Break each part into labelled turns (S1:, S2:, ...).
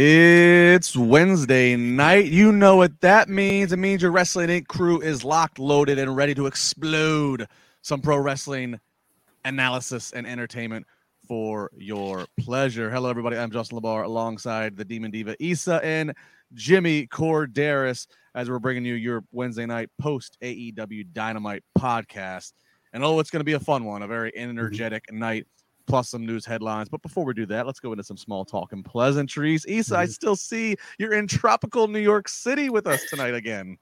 S1: It's Wednesday night. You know what that means. It means your Wrestling Inc. crew is locked, loaded, and ready to explode some pro wrestling analysis and entertainment for your pleasure. Hello, everybody. I'm Justin LaBar alongside the Demon Diva Isa and Jimmy Korderas as we're bringing you your Wednesday night post AEW Dynamite podcast. And oh, it's going to be a fun one, a very energetic mm-hmm. night plus some news headlines. But before we do that, let's go into some small talk and pleasantries. Isa, I mm-hmm. still see you're in tropical New York City with us tonight again.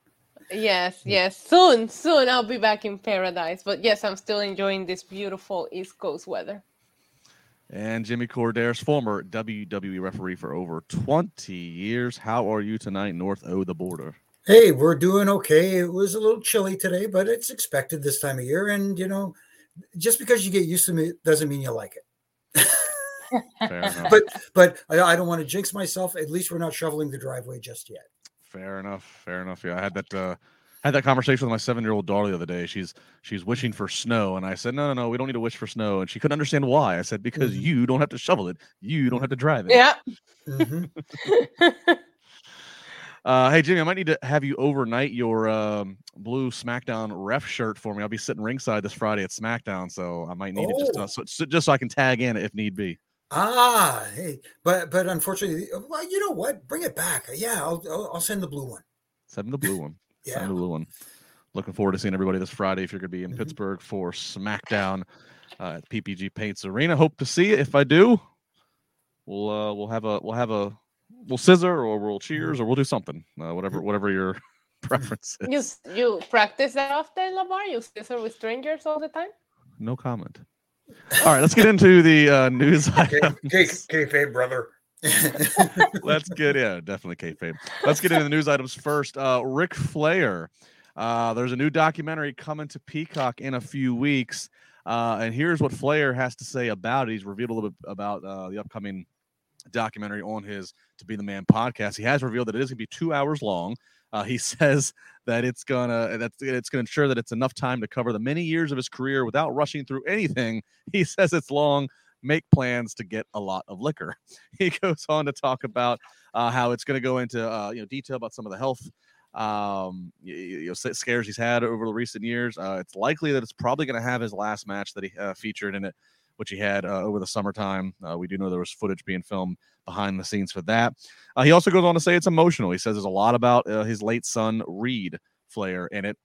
S2: Yes, yes. Soon, soon I'll be back in paradise. But yes, I'm still enjoying this beautiful East Coast weather.
S1: And Jimmy Korderas, former WWE referee for over 20 years. How are you tonight, north of the border?
S3: Hey, we're doing okay. It was a little chilly today, but it's expected this time of year. And, you know, just because you get used to it doesn't mean you like it. but but I, I, don't want to jinx myself. At least we're not shoveling the driveway just yet.
S1: Fair enough. Fair enough. Yeah, I had that. Uh, had that conversation with my seven year old daughter the other day. She's she's wishing for snow, and I said, no, no, no, we don't need to wish for snow. And she couldn't understand why. I said, because mm-hmm. you don't have to shovel it, you don't have to drive it.
S2: Yeah. Mm-hmm.
S1: Uh, hey Jimmy, I might need to have you overnight your um, blue SmackDown ref shirt for me. I'll be sitting ringside this Friday at SmackDown, so I might need oh. it just uh, so, so, just so I can tag in if need be.
S3: Ah, hey, but but unfortunately, uh, well, you know what? Bring it back. Yeah, I'll I'll, I'll send the blue one.
S1: Send the blue one. yeah. Send the blue one. Looking forward to seeing everybody this Friday. If you're going to be in mm-hmm. Pittsburgh for SmackDown uh, at PPG Paints Arena, hope to see you. If I do, we'll uh, we'll have a we'll have a we'll scissor or we'll cheers or we'll do something. Uh, whatever whatever your preference
S2: is. You you practice that often, LaBar? You scissor with strangers all the time?
S1: No comment. All right, let's get into the uh, news.
S3: Kayfabe, brother.
S1: let's get in. Definitely kayfabe. Let's get into the news items first. Uh, Ric Flair. Uh, there's a new documentary coming to Peacock in a few weeks. Uh, and here's what Flair has to say about it. He's revealed a little bit about uh, the upcoming documentary on his To Be the Man podcast. He has revealed that it is going to be two hours long. Uh, he says that it's gonna that it's gonna ensure that it's enough time to cover the many years of his career without rushing through anything. He says it's long. Make plans to get a lot of liquor. He goes on to talk about uh, how it's going to go into uh, you know detail about some of the health um, you, you know, scares he's had over the recent years. Uh, it's likely that it's probably going to have his last match that he uh, featured in it which he had uh, over the summertime. Uh, we do know there was footage being filmed behind the scenes for that. Uh, he also goes on to say it's emotional. He says there's a lot about uh, his late son, Reid Flair, in it,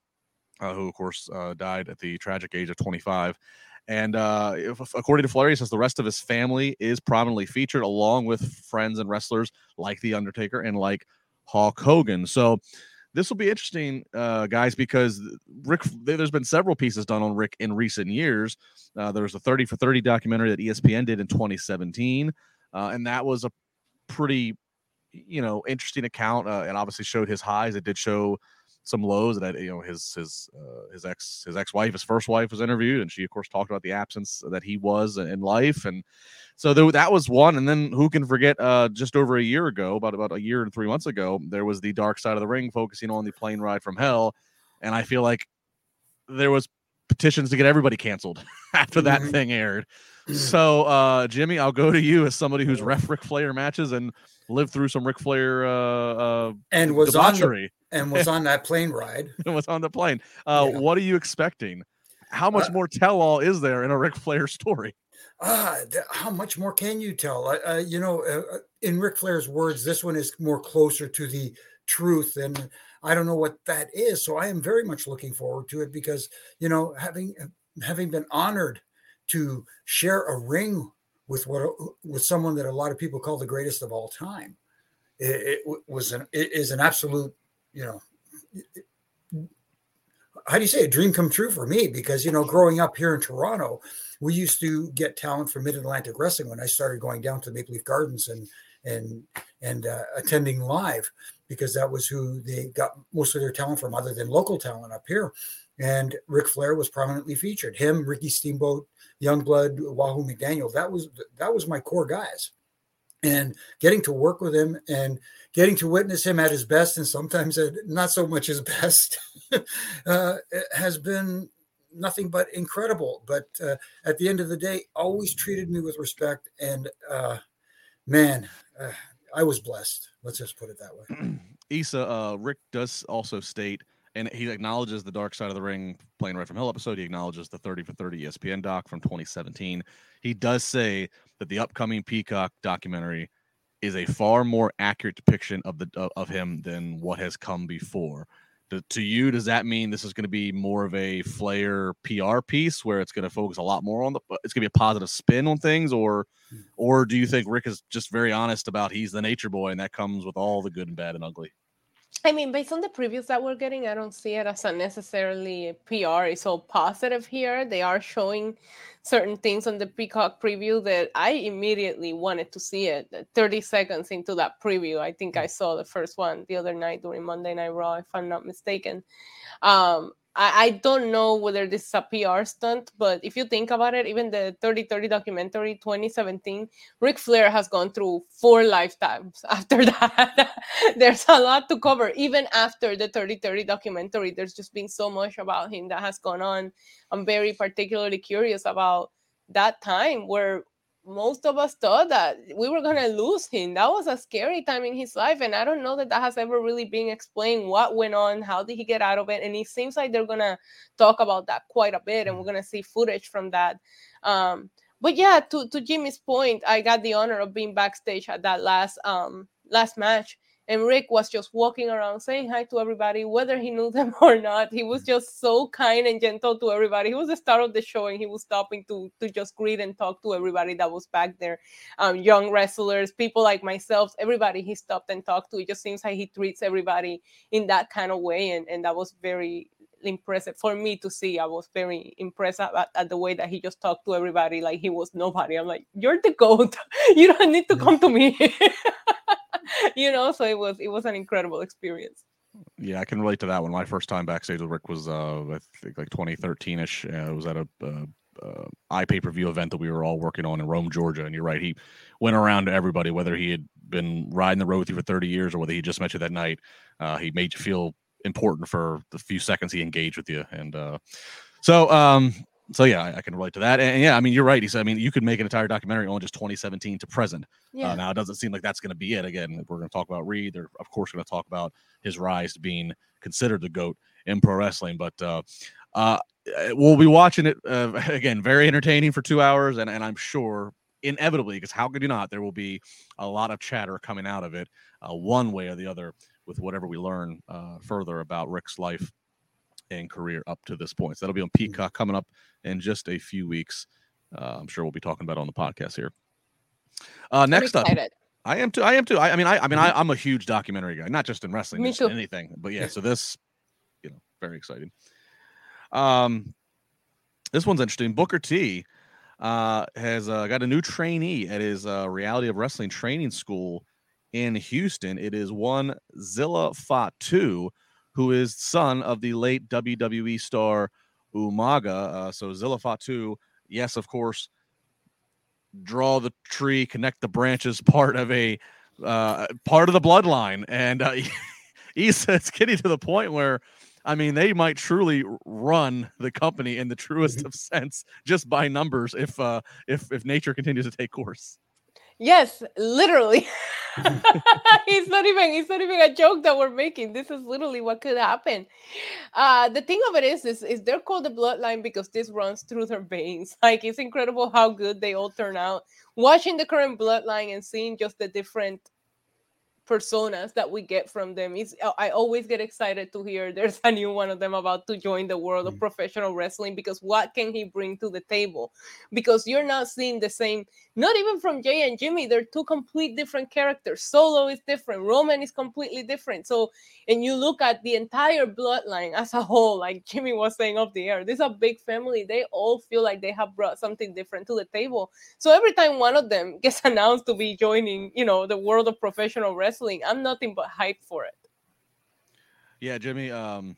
S1: uh, who, of course, uh, died at the tragic age of 25. And if, according to Flair, he says the rest of his family is prominently featured along with friends and wrestlers like The Undertaker and like Hulk Hogan. So, this will be interesting, uh, guys, because Ric. There's been several pieces done on Ric in recent years. Uh, there was a 30 for 30 documentary that ESPN did in 2017, uh, and that was a pretty, you know, interesting account. Uh, and obviously showed his highs. It did show some lows that you know his his uh, his ex his ex wife his first wife was interviewed and she of course talked about the absence that he was in life and so there, that was one and then who can forget uh, just over a year ago about about a year and three months ago there was the dark side of the ring focusing on the plane ride from hell and I feel like there was petitions to get everybody canceled after that mm-hmm. thing aired. So, uh, Jimmy, I'll go to you as somebody who's ref Ric Flair matches and lived through some Ric Flair uh, uh,
S3: and was debauchery. And was on that plane ride.
S1: and was on the plane. Uh, yeah. What are you expecting? How much uh, more tell all is there in a Ric Flair story?
S3: Ah, th- how much more can you tell? Uh, you know, uh, uh, in Ric Flair's words, this one is more closer to the truth, and I don't know what that is. So I am very much looking forward to it because you know, having having been honored to share a ring with what with someone that a lot of people call the greatest of all time. It, it was an it is an absolute, you know, how do you say a dream come true for me? Because you know, growing up here in Toronto, we used to get talent from Mid Atlantic Wrestling when I started going down to Maple Leaf Gardens and and and uh, attending live because that was who they got most of their talent from, other than local talent up here. And Ric Flair was prominently featured. Him, Ricky Steamboat, Youngblood, Wahoo McDaniel. That was that was my core guys. And getting to work with him and getting to witness him at his best and sometimes not so much his best uh, has been nothing but incredible. But uh, at the end of the day, always treated me with respect. And uh, man, uh, I was blessed. Let's just put it that way.
S1: Isa, uh, Ric does also state, and he acknowledges the Dark Side of the Ring plane ride from Hell episode. He acknowledges the 30 for 30 ESPN doc from 2017. He does say that the upcoming Peacock documentary is a far more accurate depiction of the of him than what has come before. To, to you, does that mean this is going to be more of a Flair PR piece where it's going to focus a lot more on the? It's going to be a positive spin on things, or, hmm. or do you think Ric is just very honest about he's the nature boy and that comes with all the good and bad and ugly?
S2: I mean, based on the previews that we're getting, I don't see it as necessarily PR is all positive here. They are showing certain things on the Peacock preview that I immediately wanted to see it. 30 seconds into that preview, I think I saw the first one the other night during Monday Night Raw, if I'm not mistaken. Um, I, I don't know whether this is a PR stunt, but if you think about it, even the 3030 documentary 2017, Ric Flair has gone through four lifetimes after that. there's a lot to cover. Even after the 3030 documentary, there's just been so much about him that has gone on. I'm very particularly curious about that time where most of us thought that we were going to lose him. That was a scary time in his life. And I don't know that that has ever really been explained what went on, how did he get out of it. And it seems like they're going to talk about that quite a bit. And we're going to see footage from that. Um, but yeah, to, to Jimmy's point, I got the honor of being backstage at that last um, last match and Ric was just walking around saying hi to everybody, whether he knew them or not. He was just so kind and gentle to everybody. He was the star of the show, and he was stopping to to just greet and talk to everybody that was back there, um, young wrestlers, people like myself, everybody he stopped and talked to. It just seems like he treats everybody in that kind of way, and and that was very impressive for me to see. I was very impressed at, at, the way that he just talked to everybody like he was nobody. I'm like, you're the goat. you don't need to come to me. you know, so it was it was an incredible experience.
S1: Yeah, I can relate to that one. My first time backstage with Ric was uh I think like 2013 ish. Uh, it was at a uh, uh, i pay per view event that we were all working on in Rome, Georgia. And you're right, he went around to everybody, whether he had been riding the road with you for 30 years or whether he just met you that night. Uh, he made you feel important for the few seconds he engaged with you. And uh, so um, so yeah, I, I, can relate to that. And, and, yeah, I mean, you're right. He said, I mean, you could make an entire documentary on just 2017 to present. Uh, yeah. Uh, now it doesn't seem like that's going to be it. Again, we're going to talk about Reid. They're of course going to talk about his rise to being considered the goat in pro wrestling. But uh, uh, we'll be watching it uh, again. Very entertaining for two hours, and and I'm sure inevitably, because how could you not? There will be a lot of chatter coming out of it, uh, one way or the other, with whatever we learn uh, further about Ric's life and career up to this point. So that'll be on mm. Peacock coming up in just a few weeks. Uh, I'm sure we'll be talking about on the podcast here. Uh, next up, I am too. I am too. I, I mean, I, I mean, I, am mm-hmm. a huge documentary guy, not just in wrestling, too. anything. But yeah, so this, you know, very exciting. Um, this one's interesting. Booker T uh, has uh, got a new trainee at his uh, Reality of Wrestling training school in Houston. It is one Zilla Fatu, who is son of the late WWE star Umaga. Uh, so Zilla Fatu, yes, of course, draw the tree, connect the branches, part of a uh, part of the bloodline, and uh, Isa, it's getting to the point where. I mean, they might truly run the company in the truest mm-hmm. of sense just by numbers if uh, if if nature continues to take course.
S2: Yes, literally. it's not even it's not even a joke that we're making. This is literally what could happen. Uh the thing of it is, is is they're called the bloodline because this runs through their veins. Like it's incredible how good they all turn out. Watching the current bloodline and seeing just the different personas that we get from them. Is I always get excited to hear there's a new one of them about to join the world of mm. professional wrestling because what can he bring to the table? Because you're not seeing the same, not even from Jey and Jimmy, they're two complete different characters. Solo is different, Roman is completely different. So, and you look at the entire bloodline as a whole, like Jimmy was saying off the air, this is a big family. They all feel like they have brought something different to the table. So every time one of them gets announced to be joining, you know, the world of professional wrestling. I'm nothing but hype for it.
S1: Yeah, Jimmy. Um,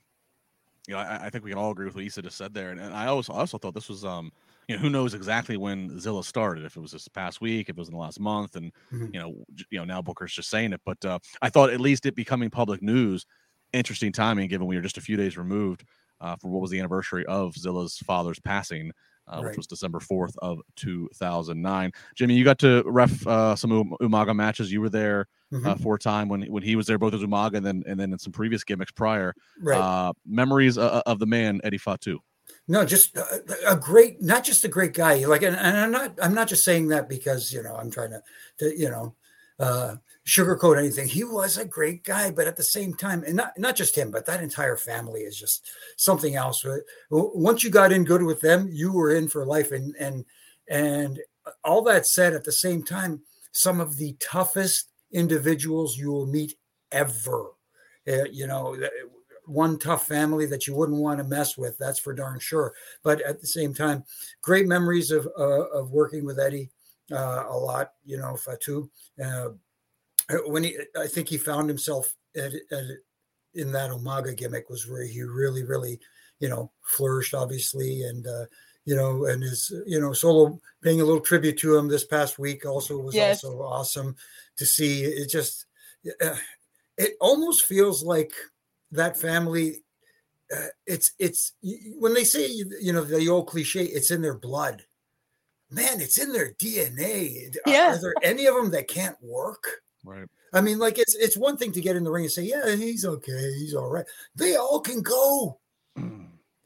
S1: you know, I, I think we can all agree with what Isa just said there, and, and I also also thought this was um, you know, who knows exactly when Zilla started? If it was this past week, if it was in the last month, and mm-hmm. you know, you know, now Booker's just saying it, but uh, I thought at least it becoming public news, interesting timing given we are just a few days removed uh, for what was the anniversary of Zilla's father's passing uh, which was December 4th of 2009. Jimmy, you got to ref uh, some Um- Umaga matches. You were there uh, for a time when when he was there, both as Umaga and then and then in some previous gimmicks prior.
S3: right.
S1: Uh, memories uh, of the man Eddie Fatu.
S3: No, just a, a great, not just a great guy. Like, and, and I'm not, I'm not just saying that because you know I'm trying to, to you know, uh, sugarcoat anything. He was a great guy, but at the same time, and not not just him, but that entire family is just something else. Uh, Once you got in good with them, you were in for life. And and and all that said, at the same time, some of the toughest individuals you will meet ever. Uh, you know, one tough family that you wouldn't want to mess with. That's for darn sure. But at the same time, great memories of uh, of working with Eddie uh, a lot. You know, Fatu. Uh, when he, I think he found himself at, at, in that Umaga gimmick was where he really, really, you know, flourished. Obviously, and uh, you know, and his you know solo paying a little tribute to him this past week also was
S2: Yes.
S3: also awesome to see. It just uh, it almost feels like that family uh, it's it's when they say you know the old cliche it's in their blood man it's in their dna
S2: Yeah.
S3: are there any of them that can't work?
S1: Right.
S3: i mean like it's it's one thing to get in the ring and say yeah he's okay he's all right. They all can go.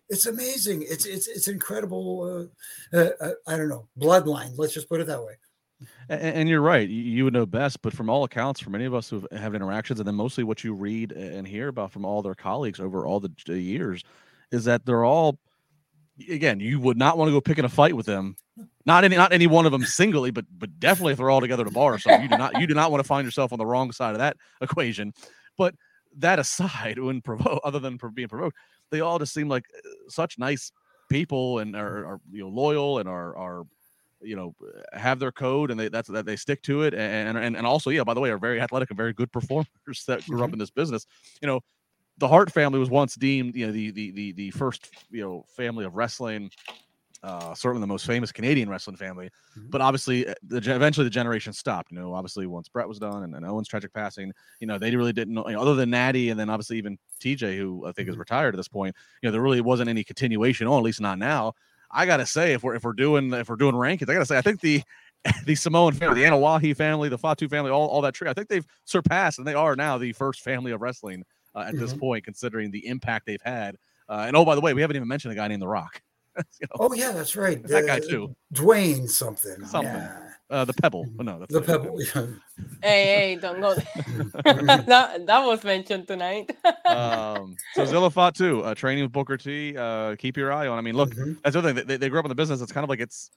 S3: It's amazing. It's it's it's incredible uh, uh, uh, i don't know bloodline let's just put it that way
S1: And, and you're right. You, you would know best, but from all accounts, for many of us who've had interactions, and then mostly what you read and hear about from all their colleagues over all the, years, is that they're all, again, you would not want to go picking a fight with them. Not any, not any one of them singly, but but definitely if they're all together at a bar or something, you do not you do not want to find yourself on the wrong side of that equation. But that aside, when provoked, other than being provoked, they all just seem like uh, such nice people and are, are you know loyal and are are you know have their code and they that's that they stick to it and and, and also yeah by the way are very athletic and very good performers that grew up
S3: Mhm.
S1: in this business you know the hart family was once deemed you know the the the, the first you know family of wrestling uh certainly the most famous canadian wrestling family
S3: Mhm.
S1: but obviously uh, the eventually the generation stopped you know obviously once brett was done and, and owen's tragic passing you know they really didn't know you know, other than natty and then obviously even tj who i think is
S3: Mhm.
S1: retired at this point you know there really wasn't any continuation on at least not now I gotta say, if we're if we're doing if we're doing rankings, I gotta say, I think the the Samoan family, the Anoa'i family, the Fatu family, all, all that tree, I think they've surpassed and they are now the first family of wrestling uh, at this
S3: Mhm.
S1: point, considering the impact they've had. Uh, and oh, by the way, we haven't even mentioned a guy named The Rock. You know,
S3: oh yeah that's right
S1: that guy
S3: Uh,
S1: too,
S3: dwayne something
S1: Something.
S3: yeah.
S1: Uh, the Pebble. Oh, no, that's
S3: the
S1: it.
S3: pebble yeah.
S2: Hey, hey, don't go there. that, that was mentioned tonight.
S1: Um, so Zilla Fatu, uh, training with Booker T. Uh, keep your eye on. I mean, look,
S3: Mhm.
S1: that's the other thing. They, they grew up in the business. It's kind of like it's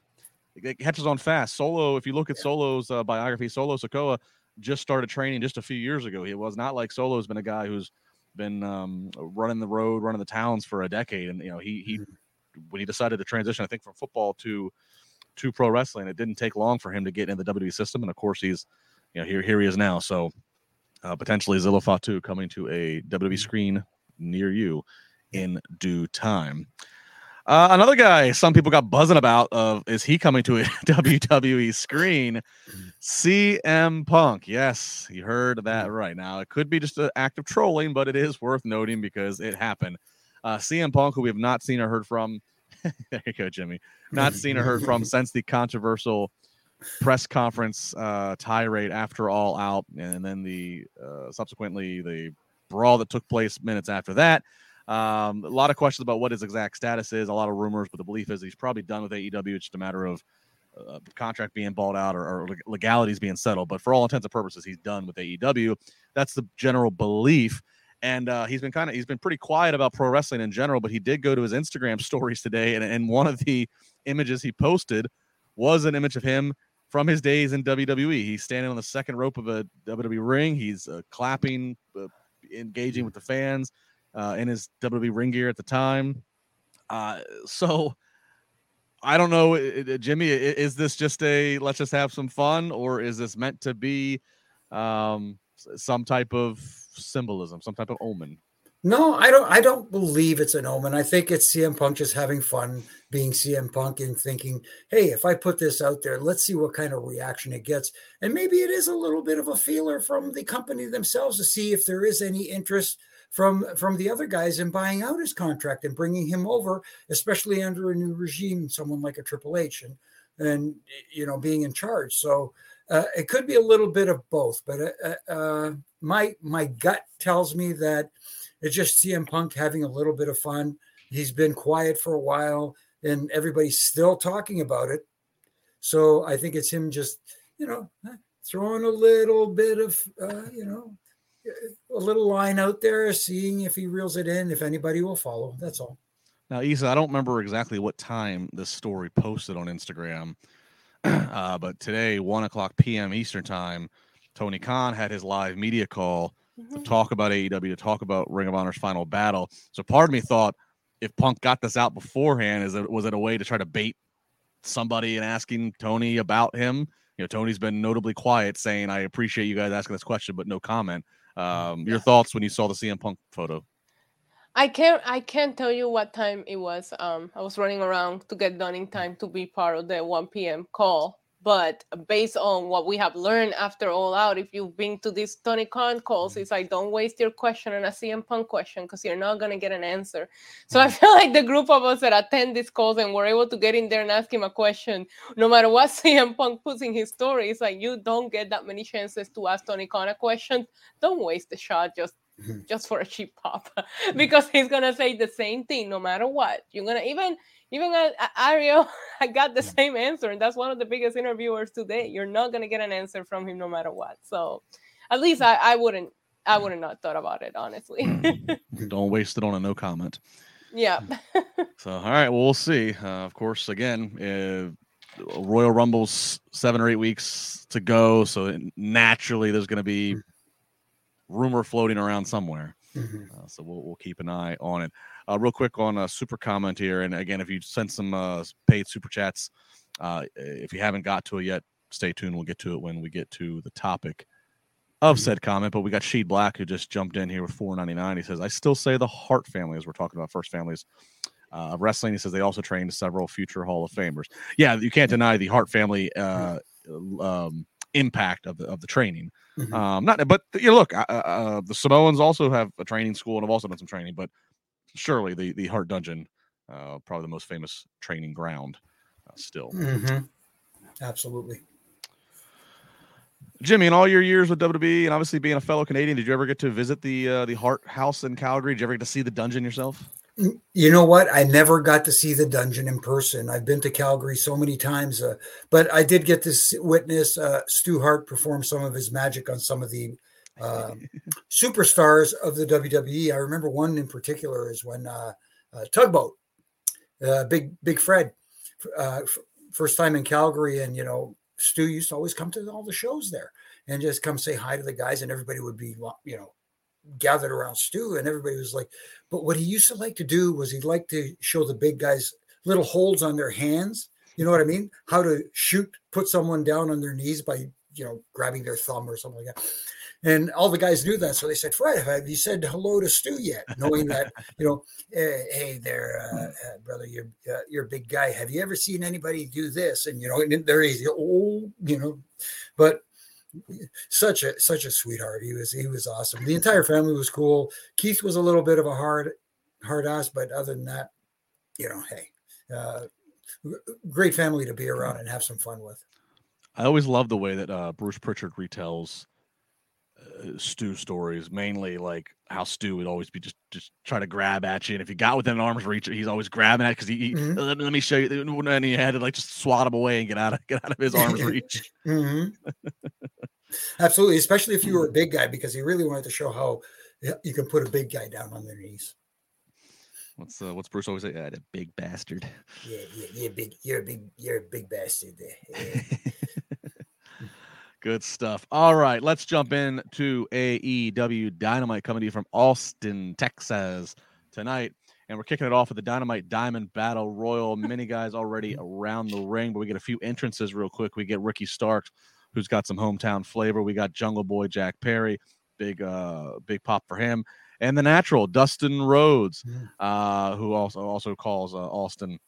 S1: it catches on fast. Solo, if you look at Solo's uh, biography, Solo Sikoa just started training just a few years ago. He was not like Solo's been a guy who's been um, running the road, running the towns for a decade. And you know, he he when he decided to transition, I think from football to to pro wrestling, it didn't take long for him to get in the WWE system. And of course, he's you know here here he is now. So uh, potentially Zilla Fatu coming to a WWE screen near you in due time. Uh, another guy some people got buzzing about of is he coming to a WWE screen? CM Punk. Yes, you heard that right. Now it could be just an act of trolling, but it is worth noting because it happened. Uh, CM Punk, who we have not seen or heard from, there you go, Jimmy. Not seen or heard from since the controversial press conference uh, tirade after All Out, and then the uh, subsequently the brawl that took place minutes after that. Um, a lot of questions about what his exact status is. A lot of rumors, but the belief is he's probably done with AEW. It's just a matter of uh, contract being bought out or, or legalities being settled. But for all intents and purposes, he's done with AEW. That's the general belief. And uh, he's been kind of he's been pretty quiet about pro wrestling in general. But he did go to his Instagram stories today, and, and one of the images he posted was an image of him from his days in WWE. He's standing on the second rope of a WWE ring. He's uh, clapping, uh, engaging with the fans uh, in his WWE ring gear at the time. Uh, so I don't know, Jimmy. Is this just a let's just have some fun, or is this meant to be um, some type of symbolism, some type of omen?
S3: No, I don't. I don't believe it's an omen. I think it's CM Punk just having fun being CM Punk and thinking, "Hey, if I put this out there, let's see what kind of reaction it gets." And maybe it is a little bit of a feeler from the company themselves to see if there is any interest from from the other guys in buying out his contract and bringing him over, especially under a new regime, someone like a Triple H and and you know being in charge. So uh, it could be a little bit of both, but uh, uh, uh my my gut tells me that it's just CM Punk having a little bit of fun. He's been quiet for a while and everybody's still talking about it. So I think it's him just, you know, throwing a little bit of, uh, you know, a little line out there, seeing if he reels it in, if anybody will follow. That's all.
S1: Now, Isa, I don't remember exactly what time this story posted on Instagram, uh, but today, one o'clock p.m. Eastern time, Tony Khan had his live media call mm-hmm. to talk about AEW, to talk about Ring of Honor's final battle. So part of me thought if Punk got this out beforehand, is it was it a way to try to bait somebody and asking Tony about him? You know, Tony's been notably quiet, saying, "I appreciate you guys asking this question, but no comment." Um, your thoughts when you saw the CM Punk photo?
S2: I can't I can't tell you what time it was. Um, I was running around to get done in time to be part of the 1 p.m. call. But based on what we have learned after All Out, if you've been to these Tony Khan calls, it's like don't waste your question on a CM Punk question because you're not gonna get an answer. So I mm-hmm. feel like the group of us that attend these calls and were able to get in there and ask him a question, no matter what CM Punk puts in his story, it's like you don't get that many chances to ask Tony Khan a question. Don't waste the shot just mm-hmm. Mm-hmm. just for a cheap pop mm-hmm. because he's gonna say the same thing no matter what. You're gonna even even uh, at, Ariel, I got the same answer, and that's one of the biggest interviewers today. You're not gonna get an answer from him no matter what. So, at least I, I wouldn't, I wouldn't not thought about it honestly. Mm-hmm.
S1: Don't waste it on a no comment.
S2: Yeah. Mm.
S1: so, all right, well, we'll see. Uh, of course, again, uh, Royal Rumble's seven or eight weeks to go, so naturally there's going to be mm. Rumor floating around somewhere. Mm-hmm. Uh, so we'll, we'll keep an eye on it. Uh, real quick on a super comment here, and again, if you send some uh, paid super chats, uh, if you haven't got to it yet, stay tuned. We'll get to it when we get to the topic of mm-hmm. said comment. But we got Sheed Black who just jumped in here with 4.99. He says, "I still say the Hart family as we're talking about first families." Uh, of wrestling. He says they also trained several future Hall of Famers. Yeah, you can't deny the Hart family uh, um, impact of the of the training. Mm-hmm. Um, not, but you know, look, uh, uh, the Samoans also have a training school and have also done some training. But surely the the Hart Dungeon, uh, probably the most famous training ground, uh, still.
S3: Mm-hmm. Absolutely.
S1: Jimmy, in all your years with WWE and obviously being a fellow Canadian, did you ever get to visit the uh, the Hart House in Calgary? Did you ever get to see the dungeon yourself?
S3: You know what? I never got to see the dungeon in person. I've been to Calgary so many times, uh, but I did get to witness uh, Stu Hart perform some of his magic on some of the uh, superstars of the WWE. I remember one in particular is when uh, uh, Tugboat, uh, Big Big Fred, f- first time in Calgary, and you know Stu used to always come to all the shows there and just come say hi to the guys, and everybody would be you know gathered around Stu, and everybody was like, but what he used to like to do was he'd like to show the big guys little holds on their hands. You know what I mean? How to shoot, put someone down on their knees by, you know, grabbing their thumb or something like that. And all the guys knew that. So they said, Fred, have you said hello to Stu yet? Knowing that, you know, hey, hey there, uh, uh, brother, you're, uh, you're a big guy. Have you ever seen anybody do this? And, you know, and there he's, oh, you know, but such a such a sweetheart. He was he was awesome. The entire family was cool. Keith was a little bit of a hard hard ass, but other than that, you know, hey, uh, great family to be around and have some fun with.
S1: I always love the way that uh, Bruce Pritchard retells uh, Stu stories, mainly like how Stu would always be just just try to grab at you, and if he got within an arm's reach, he's always grabbing at because he, he mm-hmm. let, let, me show you, and he had to like just swat him away and get out of get out of his arm's reach.
S3: mm-hmm. Absolutely, especially if you were a big guy, because he really wanted to show how you can put a big guy down on their knees.
S1: What's uh, what's Bruce always say? Yeah, the big bastard.
S3: Yeah, yeah, you're big. You're a big. You're a big bastard. Yeah.
S1: Good stuff. All right, let's jump in to AEW Dynamite coming to you from Austin, Texas tonight. And we're kicking it off with the Dynamite Diamond Battle Royal. Many guys already around the ring, but we get a few entrances real quick. We get Ricky Starks, who's got some hometown flavor. We got Jungle Boy Jack Perry, big uh big pop for him. and the natural Dustin Rhodes, uh, who also also calls uh, Austin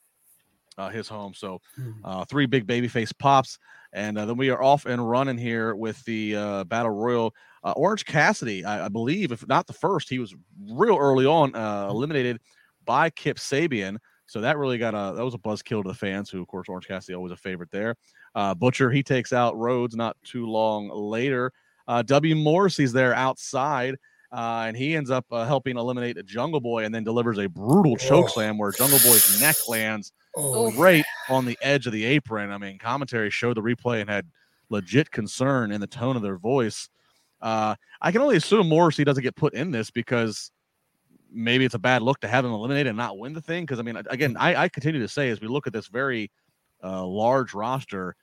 S1: uh, his home. So
S3: Mhm.
S1: uh, three big babyface pops, and uh, then we are off and running here with the uh, battle royal. Uh, Orange Cassidy, I, I believe, if not the first, he was real early on uh, eliminated by Kip Sabian. So that really got a that was a buzzkill to the fans, who of course Orange Cassidy always a favorite there. Uh, Butcher he takes out Rhodes not too long later. Uh, W Morrissey's there outside. Uh, and he ends up uh, helping eliminate Jungle Boy and then delivers a brutal choke
S3: Oh.
S1: slam where Jungle Boy's neck lands
S3: Oh,
S1: right on the edge of the apron. I mean, commentary showed the replay and had legit concern in the tone of their voice. Uh, I can only assume Morrissey doesn't get put in this because maybe it's a bad look to have him eliminated and not win the thing. Because I mean, again, I, I continue to say as we look at this very uh, large roster,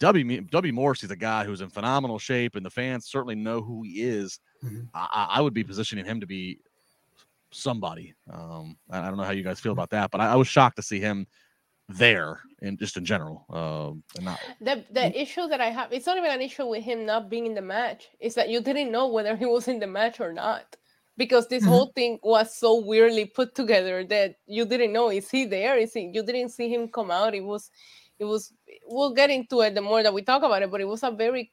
S1: W W Morrissey's a guy who's in phenomenal shape, and the fans certainly know who he is.
S3: Mhm.
S1: I, I I would be positioning him to be somebody. Um, I, I don't know how you guys feel about that, but I, I was shocked to see him there and just in general. Um, and not
S2: The the issue that I have, it's not even an issue with him not being in the match. Is that you didn't know whether he was in the match or not. Because this
S3: Mhm.
S2: whole thing was so weirdly put together that you didn't know is he there? Is he you didn't see him come out. It was it was we'll get into it the more that we talk about it, but it was a very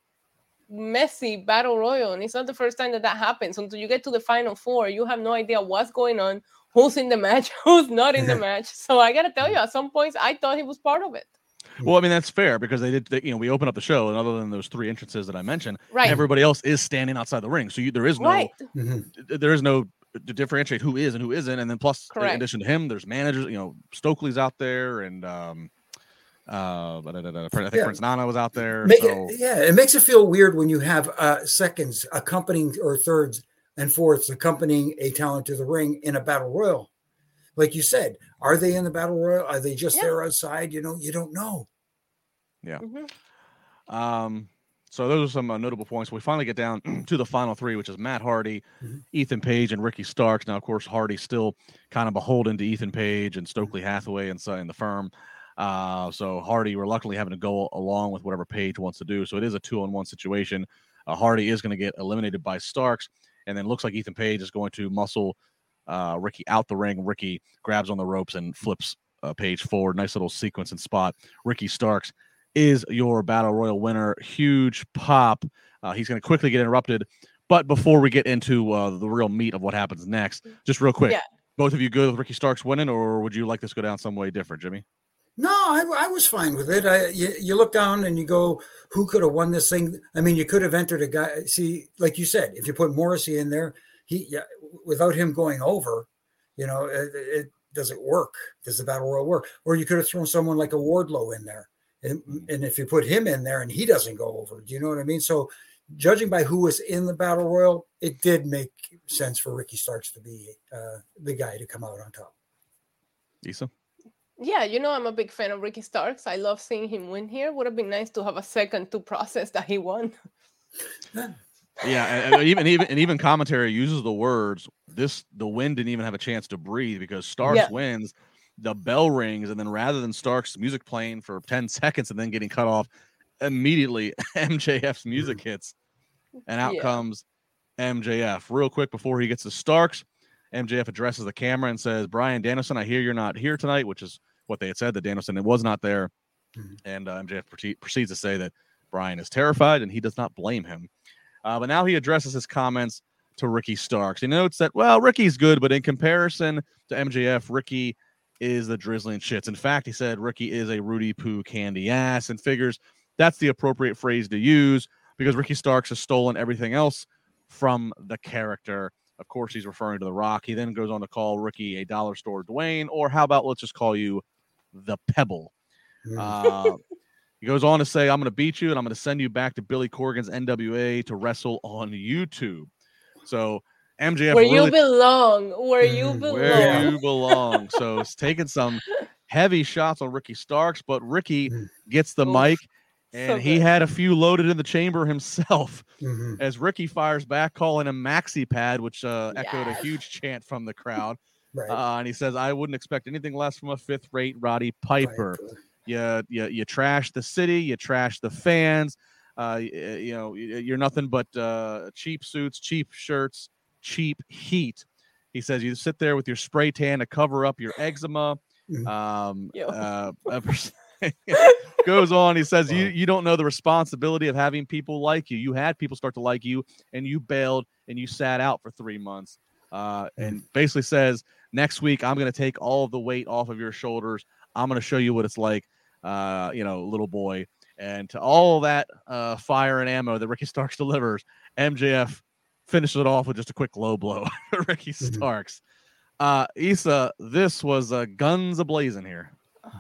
S2: messy battle royal. And it's not the first time that that happens. Until you get to the final four, you have no idea what's going on, who's in the match, who's not in the match. So I gotta tell you, at some points I thought he was part of it.
S1: Well, I mean that's fair because they did. They, you know, we open up the show, and other than those three entrances that I mentioned,
S2: Right.
S1: everybody else is standing outside the ring. So you, there is no
S2: right.
S3: mhm.
S1: there is no to differentiate who is and who isn't. And then plus, in addition to him, there's managers. You know, Stokely's out there, and um, uh, I think
S3: Yeah.
S1: Prince Nana was out there.
S3: Make
S1: so
S3: it, yeah, it makes it feel weird when you have uh, seconds accompanying or thirds and fourths accompanying a talent to the ring in a battle royal. Like you said, are they in the battle royal? Are they just
S2: Yeah.
S3: there outside? You know, you don't know.
S2: Mhm.
S1: Um, so those are some uh, notable points. We finally get down to the final three, which is Matt Hardy,
S3: Mhm.
S1: Ethan Page, and Ricky Starks. Now, of course, Hardy's still kind of beholden to Ethan Page and Stokely Hathaway and so in the firm. Uh, so Hardy reluctantly having to go along with whatever Page wants to do. So it is a two-on-one situation. Uh, Hardy is going to get eliminated by Starks, and then looks like Ethan Page is going to muscle uh, Ricky out the ring. Ricky grabs on the ropes and flips uh, Page forward. Nice little sequence and spot. Ricky Starks is your battle royal winner. Huge pop. Uh, he's going to quickly get interrupted. But before we get into uh, the real meat of what happens next, just real quick,
S2: Yeah.
S1: both of you good with Ricky Starks winning, or would you like this to go down some way different, Jimmy?
S3: No, I, I was fine with it. I, you, you look down and you go, who could have won this thing? I mean, you could have entered a guy. See, like you said, if you put Morrissey in there, he yeah, without him going over, you know, it, it doesn't work. Does the battle royal work? Or you could have thrown someone like a Wardlow in there, and, and if you put him in there and he doesn't go over, do you know what I mean? So, judging by who was in the battle royal, it did make sense for Ricky Starks to be uh, the guy to come out on top.
S1: Isa?
S2: Yeah, you know I'm a big fan of Ricky Starks. I love seeing him win here. Would have been nice to have a second to process that he won.
S1: Yeah, and, and even even and even commentary uses the words this the wind didn't even have a chance to breathe because Starks
S2: Yeah.
S1: wins, the bell rings, and then rather than Starks music playing for 10 seconds and then getting cut off, immediately MJF's music hits and out
S2: Yeah.
S1: comes MJF. Real quick before he gets to Starks, MJF addresses the camera and says, Bryan Danielson, I hear you're not here tonight, which is what they had said that Danielson was not there.
S3: Mhm.
S1: And uh, MJF proceeds to say that Brian is terrified and he does not blame him. Uh, but now he addresses his comments to Ricky Starks. He notes that, well, Ricky's good, but in comparison to MJF, Ricky is the drizzling shits. In fact, he said Ricky is a Rudy Poo candy ass and figures that's the appropriate phrase to use because Ricky Starks has stolen everything else from the character. Of course, he's referring to The Rock. He then goes on to call Ricky a dollar store Dwayne, or how about let's just call you the Pebble.
S3: Mm.
S1: Uh, he goes on to say, I'm going to beat you and I'm going to send you back to Billy Corgan's NWA to wrestle on YouTube. So MJF
S2: where
S1: really
S2: you belong. Where you
S3: Mm,
S2: belong.
S1: where you belong. So it's taking some heavy shots on Ricky Starks, but Ricky
S3: Mm.
S1: gets the
S2: Oof.
S1: mic and
S2: So
S1: he had a few loaded in the chamber himself
S3: Mhm.
S1: as Ricky fires back, calling him Maxi Pad, which uh, echoed a huge chant from the crowd.
S3: Right.
S1: Uh, and he says, I wouldn't expect anything less from a fifth rate Roddy Piper
S3: Piper.
S1: You you you trash the city, you trash the fans. Uh, y- you know, you're nothing but uh, cheap suits, cheap shirts, cheap heat. He says you sit there with your spray tan to cover up your eczema.
S3: Mhm.
S1: Um, uh, goes on. He says you you don't know the responsibility of having people like you. You had people start to like you, and you bailed and you sat out for three months. Uh, and basically says next week I'm going to take all of the weight off of your shoulders. I'm going to show you what it's like, uh, you know, little boy. And to all that uh, fire and ammo that Ricky Starks delivers, MJF finishes it off with just a quick low blow. Ricky
S3: Mhm.
S1: Starks. Uh, Isa, this was uh, guns ablazing here.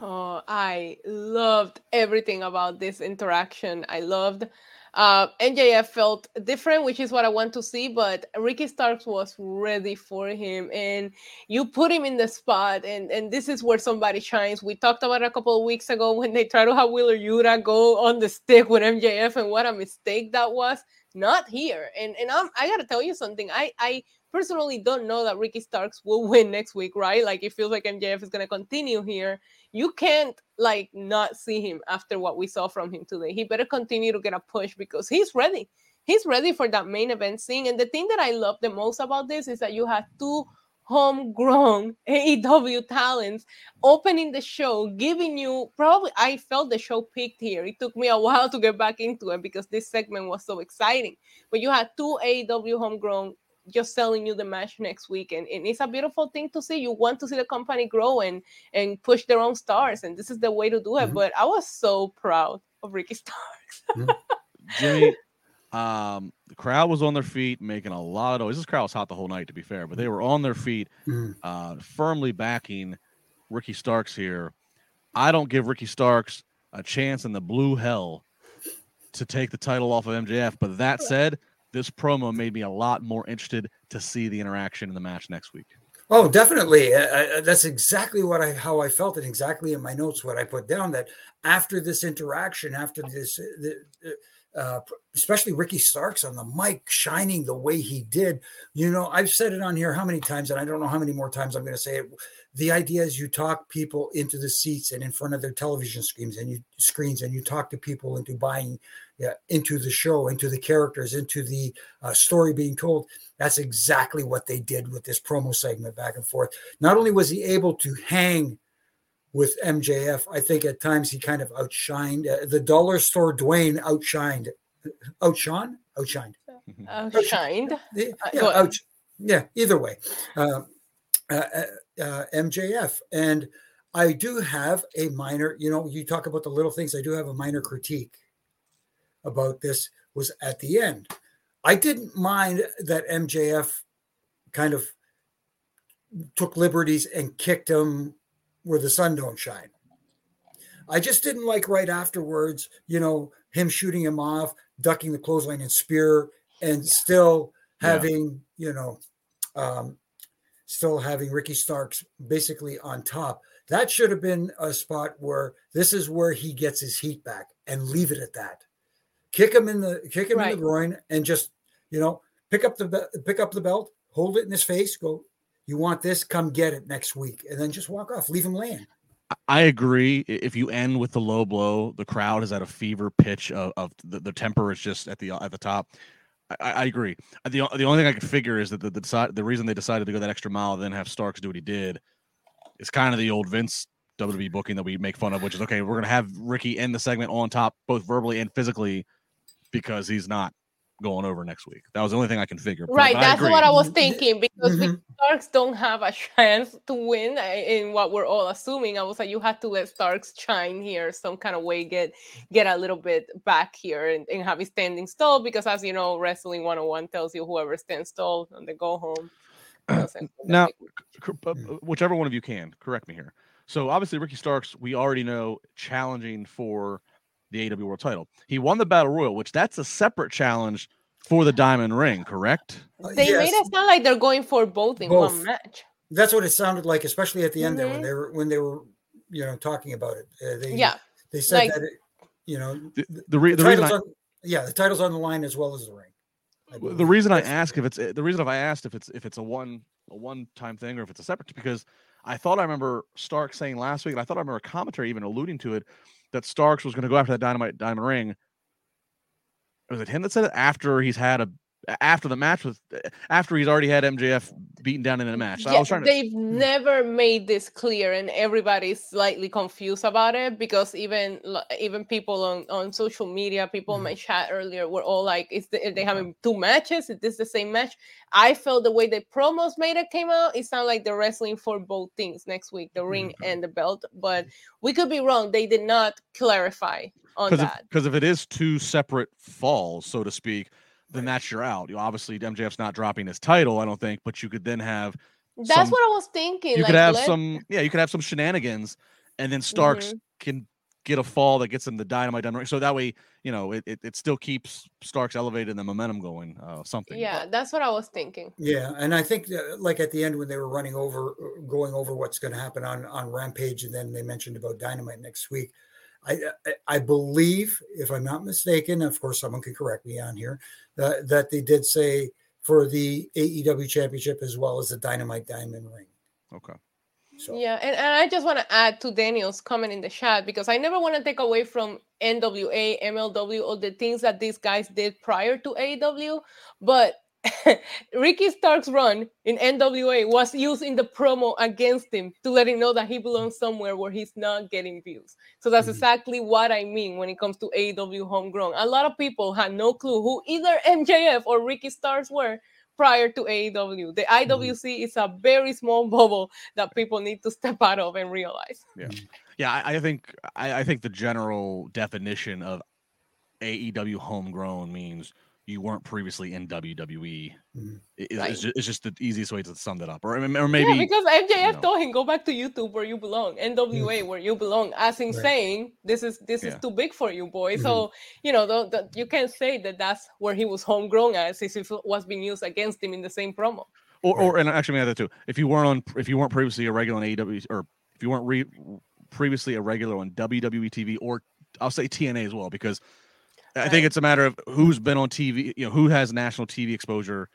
S2: Oh, I loved everything about this interaction. I loved uh MJF felt different, which is what I want to see, but Ricky Starks was ready for him and you put him in the spot and and this is where somebody shines. We talked about a couple of weeks ago when they tried to have Wheeler Yuta go on the stick with MJF and what a mistake that was. Not here. And and I'm I gotta tell you something. I I personally don't know that Ricky Starks will win next week, right? Like it feels like MJF is gonna continue here you can't like not see him after what we saw from him today. He better continue to get a push because he's ready. He's ready for that main event scene. And the thing that I love the most about this is that you have two homegrown AEW talents opening the show, giving you probably I felt the show peaked here. It took me a while to get back into it because this segment was so exciting. But you had two AEW homegrown just selling you the match next week and, and it's a beautiful thing to see you want to see the company grow and and push their own stars and this is the way to do it
S3: Mhm.
S2: but i was so proud of ricky starks
S1: Jimmy, um, the crowd was on their feet making a lot of noise. This crowd was hot the whole night, to be fair, but they were on their feet,
S3: Mhm.
S1: uh, firmly backing Ricky Starks here. I don't give Ricky Starks a chance in the blue hell to take the title off of MJF. But that said, this promo made me a lot more interested to see the interaction in the match next week.
S3: Oh, definitely. Uh, uh, that's exactly what I how I felt, and exactly in my notes what I put down. That after this interaction, after this, uh, the, uh, especially Ricky Starks on the mic shining the way he did. You know, I've said it on here how many times, and I don't know how many more times I'm going to say it. The idea is you talk people into the seats and in front of their television screens, and you screens, and you talk to people into buying yeah, into the show, into the characters, into the uh, story being told. That's exactly what they did with this promo segment back and forth. Not only was he able to hang with MJF, I think at times he kind of outshined uh, the dollar store Dwayne outshined, outshone, outshined.
S2: outshined
S3: Yeah,
S2: Uh,
S3: yeah, out, yeah either way. Um, uh, uh, uh, MJF. And I do have a minor, you know, you talk about the little things. I do have a minor critique about this was at the end. I didn't mind that MJF kind of took liberties and kicked him where the sun don't shine. I just didn't like right afterwards, you know, him shooting him off, ducking the clothesline and spear, and still
S1: Yeah.
S3: having, you know, um, still having Ricky Starks basically on top. That should have been a spot where this is where he gets his heat back and leave it at that. Kick him in the kick him in the groin and just, you know, pick up the be- pick up the belt, hold it in his face, go, you want this, come get it next week, and then just walk off, leave him laying.
S1: I agree. If you end with the low blow, the crowd is at a fever pitch of, of the, the temper is just at the at the top. I, I I agree. The, the only thing I could figure is that the the, decide, the reason they decided to go that extra mile, then have Starks do what he did, is kind of the old Vince WWE booking that we make fun of, which is okay. We're gonna have Ricky end the segment on top, both verbally and physically, because he's not going over next week. That was the only thing I can figure. but
S2: right
S1: I
S2: that's
S1: agree.
S2: what i was thinking because Ricky
S3: Mhm.
S2: starks don't have a chance to win uh, in what we're all assuming i was like you have to let starks shine here some kind of way get get a little bit back here and, and have it standing tall because as you know wrestling 101 tells you whoever stands tall and they go home
S1: Now-
S2: doesn't-
S1: cor- whichever one of you can correct me here. So obviously Ricky Starks, we already know challenging for the AEW World Title. He won the Battle Royal, which that's a separate challenge for the Diamond Ring, correct?
S3: Uh,
S2: they
S3: yes,
S2: made it sound like they're going for both in
S3: Both.
S2: one match
S3: that's what it sounded like, especially at the end there when
S2: Mhm.
S3: they were when they were, you know, talking about it. Uh, they,
S2: yeah
S3: they said
S2: like-
S3: that, it, you know,
S1: The,
S3: the,
S1: the, re- the reason
S3: title's
S1: I,
S3: on, yeah, the title's on the line as well as the ring.
S1: The reason I
S3: That's-
S1: ask if it's the reason if I asked if it's if it's a one a one time thing or if it's a separate because I thought I remember Stark saying last week, and I thought I remember commentary even alluding to it that Starks was going to go after that dynamite diamond ring. Was it him that said it after he's had a after the match with after he's already had MJF beaten down in a match. So I
S2: Yeah,
S1: was trying to.
S2: they've never made this clear, and everybody's slightly confused about it because even even people on, on social media, people in my chat earlier were all like, "Is the, they having two matches? Is this the same match?" I felt the way the promos made it came out, it sounded like they're wrestling for both things next week, the ring
S3: Mhm.
S2: and the belt. But we could be wrong; they did not clarify on that.
S1: because if, if it is two separate falls, so to speak, then that's you're out. You obviously MJF's not dropping his title, I don't think, but you could then have
S2: That's
S1: some-
S2: what I was thinking.
S1: you
S2: like,
S1: could have
S2: let-
S1: some yeah, you could have some shenanigans, and then Starks
S2: Mm-hmm.
S1: can get a fall that gets him the dynamite done right. So that way, you know, it, it, it still keeps Starks elevated and the momentum going. Uh, something.
S2: Yeah, that's what I was thinking.
S3: Yeah, and I think that, like at the end when they were running over, uh, going over what's going to happen on on Rampage, and then they mentioned about Dynamite next week. I I, I believe, if I'm not mistaken, of course someone can correct me on here, uh, that they did say for the AEW Championship as well as the Dynamite Diamond Ring.
S1: Okay.
S3: So
S2: Yeah, and, and I just want to add to Daniel's comment in the chat because I never want to take away from NWA, MLW, or the things that these guys did prior to AEW, but Ricky Stark's run in NWA was used in the promo against him to let him know that he belongs somewhere where he's not getting views. So that's
S3: Mhm.
S2: exactly what I mean when it comes to AEW homegrown. A lot of people had no clue who either MJF or Ricky Starks were prior to AEW. The IWC is a very small bubble that people need to step out of and realize.
S1: Yeah, I, I think I, I think the general definition of AEW homegrown means you weren't previously in WWE.
S3: Mhm.
S1: I- Is,
S2: Right.
S1: is, ju- is just the easiest way to sum that up, or, or maybe
S2: yeah, because MJF
S1: know.
S2: told him go back to YouTube where you belong, NWA where you belong, as in
S3: Right.
S2: saying this is this is too big for you, boy.
S3: Mhm.
S2: So you know the, the, you can't say that that's where he was homegrown as if it was being used against him in the same promo.
S1: Or,
S3: Right.
S1: or and actually, may I add that too. If you weren't on, if you weren't previously a regular on AEW, or if you weren't re, previously a regular on WWE TV, or I'll say TNA as well, because I think it's a matter of who's been on TV. You know, who has national TV exposure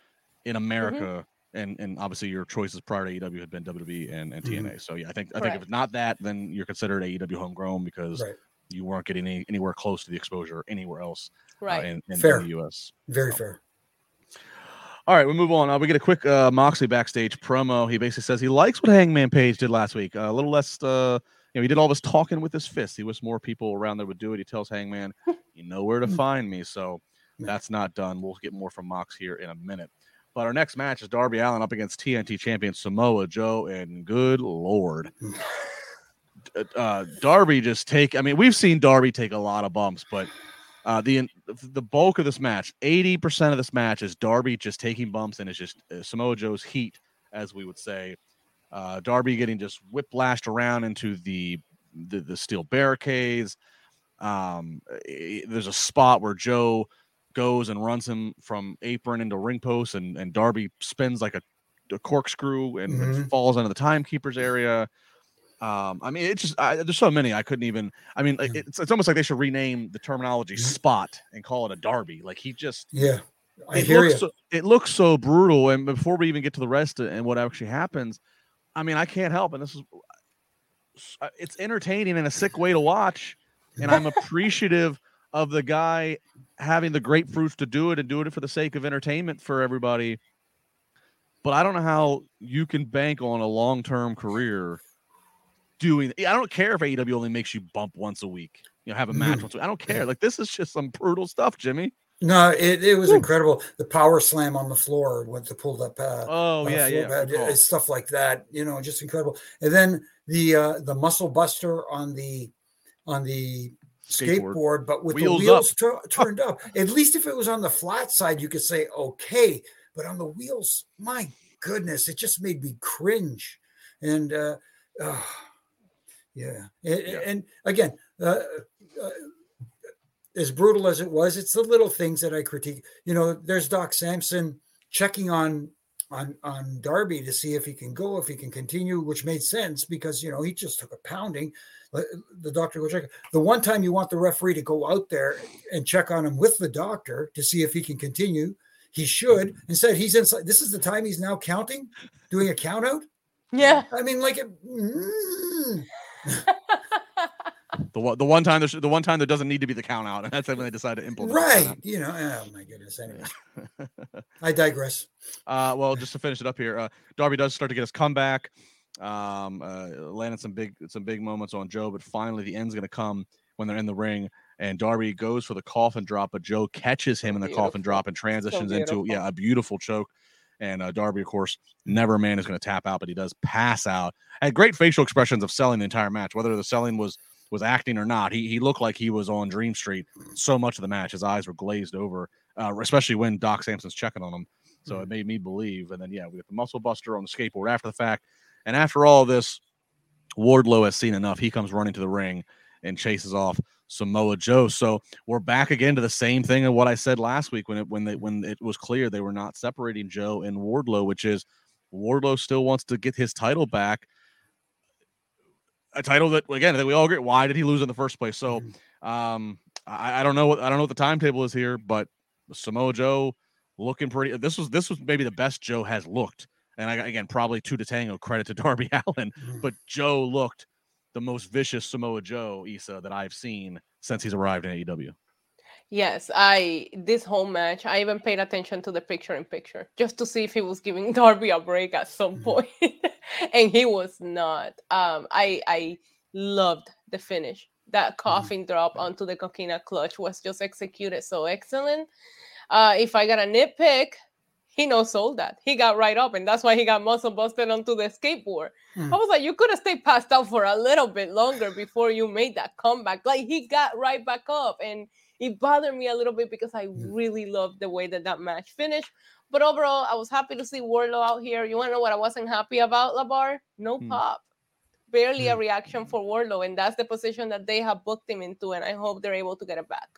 S2: Mm-hmm.
S1: in America, and and obviously your choices prior to AEW had been WWE and, and
S3: Mhm.
S1: TNA. So yeah, I think I think if it's not that, then you're considered AEW homegrown because
S3: right,
S1: you weren't getting any, anywhere close to the exposure anywhere else uh,
S2: Right.
S1: in, in,
S3: Fair.
S1: in the US.
S3: very
S1: So.
S3: fair.
S1: All right, we move on. Uh, we get a quick uh, Moxley backstage promo. He basically says he likes what Hangman Page did last week. Uh, a little less, uh, know, he did all this talking with his fist. He wished more people around there would do it. He tells Hangman, "You know where to find me." So that's not done. We'll get more from Mox here in a minute. But our next match is Darby Allin up against TNT champion Samoa Joe, and good lord, uh, uh, Darby just take. I mean, we've seen Darby take a lot of bumps, but uh, the the bulk of this match, eighty percent of this match is Darby just taking bumps, and it's just uh, Samoa Joe's heat, as we would say. Uh, Darby getting just whiplashed around into the the, the steel barricades. Um, eh, there's a spot where Joe goes and runs him from apron into ring post, and and Darby spins like a, a corkscrew and, and
S3: Mhm.
S1: falls into the timekeeper's area. Um, I mean, it's just I, there's so many I couldn't even. I mean,
S3: Yeah.
S1: it's it's almost like they should rename the terminology
S3: Mhm.
S1: spot and call it a Darby. Like he just
S3: Yeah, I
S1: it
S3: hear
S1: looks
S3: you.
S1: so, it looks so brutal. And before we even get to the rest of- and what actually happens, I mean, I can't help, and this is uh, it's entertaining in a sick way to watch, and I'm appreciative of the guy having the grapefruits to do it and doing it for the sake of entertainment for everybody. But I don't know how you can bank on a long term career doing. I don't care if AEW only makes you bump once a week. You know, have a match once. A week. I don't care. Like this is just some brutal stuff, Jimmy.
S3: No, it, it was
S1: Whew.
S3: incredible. The power slam on the floor with the pulled up. Uh,
S1: Oh
S3: uh,
S1: yeah, yeah.
S3: pad,
S1: call.
S3: uh, stuff like that. You know, just incredible. And then the uh, the muscle buster on the on the
S1: Skateboard.
S3: skateboard, but with
S1: Wheels
S3: the
S1: up.
S3: wheels tu- turned up. At least if it was on the flat side, you could say okay. But on the wheels, my goodness, it just made me cringe. And uh, uh, yeah. And,
S1: Yeah.
S3: and again, uh, uh, as brutal as it was, it's the little things that I critique. You know, there's Doc Sampson checking on on on Darby to see if he can go, if he can continue, which made sense because you know he just took a pounding. The doctor go check. The one time you want the referee to go out there and check on him with the doctor to see if he can continue, he should. Instead, he's inside. This is the time he's now counting, doing a count out.
S2: Yeah.
S3: I mean, like, mm,
S1: The one, the one time, there's the one time there doesn't need to be the count out, and that's when they decide to implement.
S3: right?
S1: count
S3: You know, oh my goodness. Anyway, I digress.
S1: Uh, well, just to finish it up here, uh, Darby does start to get his comeback. Um, uh, landing some big some big moments on Joe, but finally the end's going to come when they're in the ring. And Darby goes for the coffin drop, but Joe catches him in the
S2: Beautiful.
S1: coffin drop and transitions into yeah a beautiful choke. And uh, Darby, of course, never a man is going to tap out, but he does pass out. Had great facial expressions of selling the entire match, whether the selling was was acting or not. He he looked like he was on Dream Street so much of the match. His eyes were glazed over, uh, especially when Doc Sampson's checking on him. So it made me believe. And then yeah, we got the Muscle Buster on the skateboard after the fact. And after all this, Wardlow has seen enough. He comes running to the ring and chases off Samoa Joe. So we're back again to the same thing of what I said last week when it when they when it was clear they were not separating Joe and Wardlow, which is Wardlow still wants to get his title back. A title that again that we all agree. Why did he lose in the first place? So um I, I don't know what I don't know what the timetable is here, but Samoa Joe looking pretty. This was this was maybe the best Joe has looked. And I, again, probably two to tango credit to Darby Allin,
S3: Mhm.
S1: but Joe looked the most vicious Samoa Joe Isa that I've seen since he's arrived in AEW.
S2: Yes, I this whole match, I even paid attention to the picture in picture just to see if he was giving Darby a break at some
S3: Mhm.
S2: point, and he was not. Um, I I loved the finish. That coffin drop onto the coquina clutch was just executed so excellent. Uh, if I got a nitpick, he no sold that. He got right up, and that's why he got muscle busted onto the skateboard.
S3: Mhm.
S2: I was like, you could have stayed passed out for a little bit longer before you made that comeback. Like he got right back up, and it bothered me a little bit because I
S3: Mm.
S2: really loved the way that that match finished. But overall, I was happy to see Wardlow out here. You want to know what I wasn't happy about, LaBar? No
S1: Hmm.
S2: pop. Barely a
S3: Hmm.
S2: reaction for Wardlow, and that's the position that they have booked him into, and I hope they're able to get it back.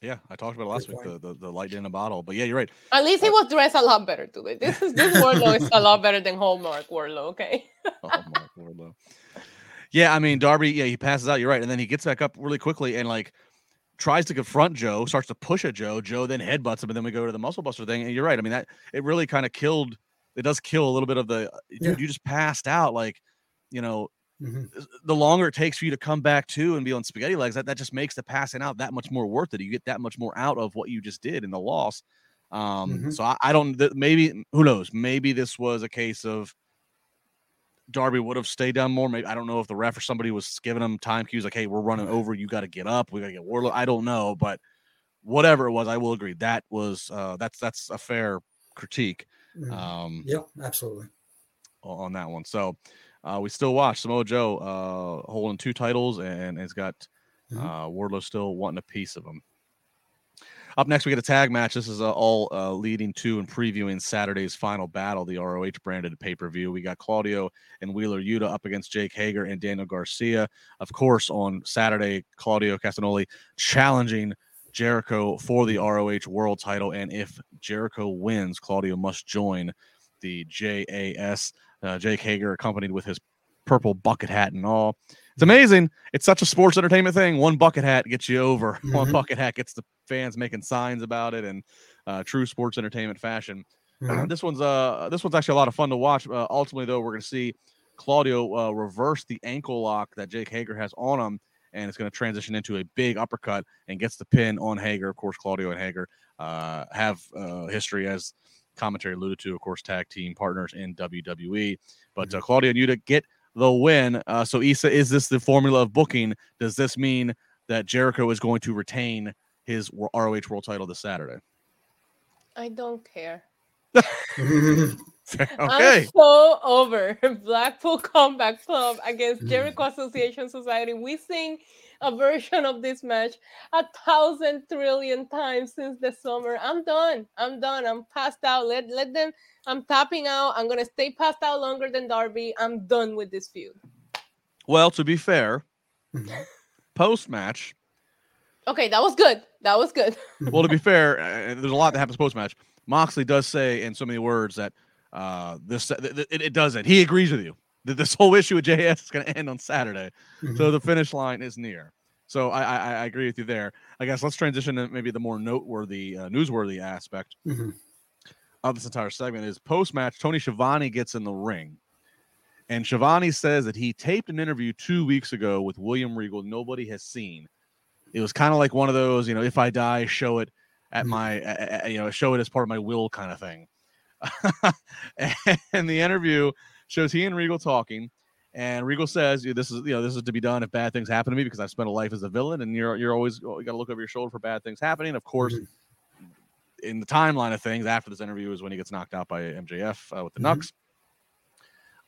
S1: Yeah, I talked about it last
S3: Good
S1: week, the, the the light in a bottle. But yeah, you're right.
S2: At least he
S1: Uh,
S2: was dressed a lot better today. This is this Wardlow is a lot better than Hallmark Wardlow. Okay.
S1: Hallmark Mark Wardlow. Yeah, I mean Darby. Yeah, he passes out. You're right, and then he gets back up really quickly and like tries to confront Joe, starts to push at Joe. Joe then headbutts him, and then we go to the muscle buster thing. And you're right. I mean that it really kind of killed. It does kill a little bit of the dude.
S3: Yeah.
S1: You just passed out. Like you know,
S3: Mhm.
S1: the longer it takes for you to come back to and be on spaghetti legs, that, that just makes the passing out that much more worth it. You get that much more out of what you just did in the loss. Um,
S3: Mhm.
S1: so I, I don't th- maybe who knows, maybe this was a case of Darby would have stayed down more. Maybe I don't know if the ref or somebody was giving him time cues like, hey, we're running over, you got to get up, we gotta get Wardlow. I don't know, but whatever it was, I will agree. That was uh that's that's a fair critique.
S3: Mhm.
S1: Um
S3: yeah, absolutely.
S1: on that one. So uh, we still watch Samoa Joe uh, holding two titles and has got
S3: Mhm.
S1: uh, Wardlow still wanting a piece of him. Up next, we get a tag match. This is uh, all uh, leading to and previewing Saturday's final battle, the ROH branded pay per view. We got Claudio and Wheeler Yuta up against Jake Hager and Daniel Garcia. Of course, on Saturday, Claudio Castagnoli challenging Jericho for the ROH world title. And if Jericho wins, Claudio must join the JAS. Uh, Jake Hager, accompanied with his purple bucket hat and all. It's amazing. It's such a sports entertainment thing. One bucket hat gets you over. One
S3: Mhm.
S1: bucket hat gets the fans making signs about it, and uh, true sports entertainment fashion.
S3: Mhm.
S1: This one's uh this one's actually a lot of fun to watch. Uh, ultimately, though, we're going to see Claudio uh, reverse the ankle lock that Jake Hager has on him, and it's going to transition into a big uppercut and gets the pin on Hager. Of course, Claudio and Hager uh, have uh, history as commentary alluded to, of course, tag team partners in WWE. But uh, Claudio and Yuta get the win. Uh, so, Isa, is this the formula of booking? Does this mean that Jericho is going to retain his ROH World Title this Saturday?
S2: I don't care.
S1: Okay.
S2: I'm so over Blackpool Combat Club against
S3: Mm.
S2: Jericho Appreciation Society. We sing a version of this match a thousand trillion times since the summer. I'm done. I'm done. I'm passed out. Let let them. I'm tapping out. I'm gonna stay passed out longer than Darby. I'm done with this feud.
S1: Well, to be fair,
S3: Mhm.
S1: post match,
S2: Okay, that was good. That was good.
S1: well, to be fair, uh, there's a lot that happens post match. Moxley does say in so many words that uh, this th- th- it, it doesn't. He agrees with you that this whole issue with JS is going to end on Saturday.
S3: Mhm.
S1: So the finish line is near. So I, I, I agree with you there. I guess let's transition to maybe the more noteworthy, uh, newsworthy aspect
S3: Mhm.
S1: of this entire segment is post match. Tony Schiavone gets in the ring, and Schiavone says that he taped an interview two weeks ago with William Regal. Nobody has seen. It was kind of like one of those, you know, if I die, show it at
S3: Mhm.
S1: my, uh, you know, show it as part of my will kind of thing. and the interview shows he and Regal talking. And Regal says, "This is you know this is to be done if bad things happen to me because I've spent a life as a villain, and you're you're always you got to look over your shoulder for bad things happening. Of course, mm-hmm. in the timeline of things, after this interview is when he gets knocked out by MJF uh, with the mm-hmm. Nux.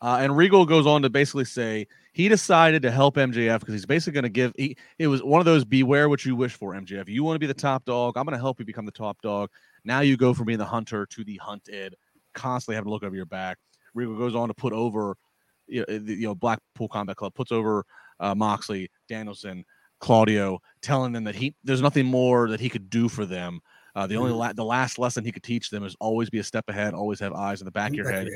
S1: Uh, and Regal goes on to basically say he decided to help MJF because he's basically going to give. He, it was one of those beware what you wish for, MJF. You want to be the top dog. I'm going to help you become the top dog. Now you go from being the hunter to the hunted, constantly having to look over your back. Regal goes on to put over you know, the, you know Blackpool Combat Club puts over uh, Moxley, Danielson, Claudio, telling them that he there's nothing more that he could do for them. Uh, the only mm-hmm. la- the last lesson he could teach them is always be a step ahead, always have eyes in the back of your head.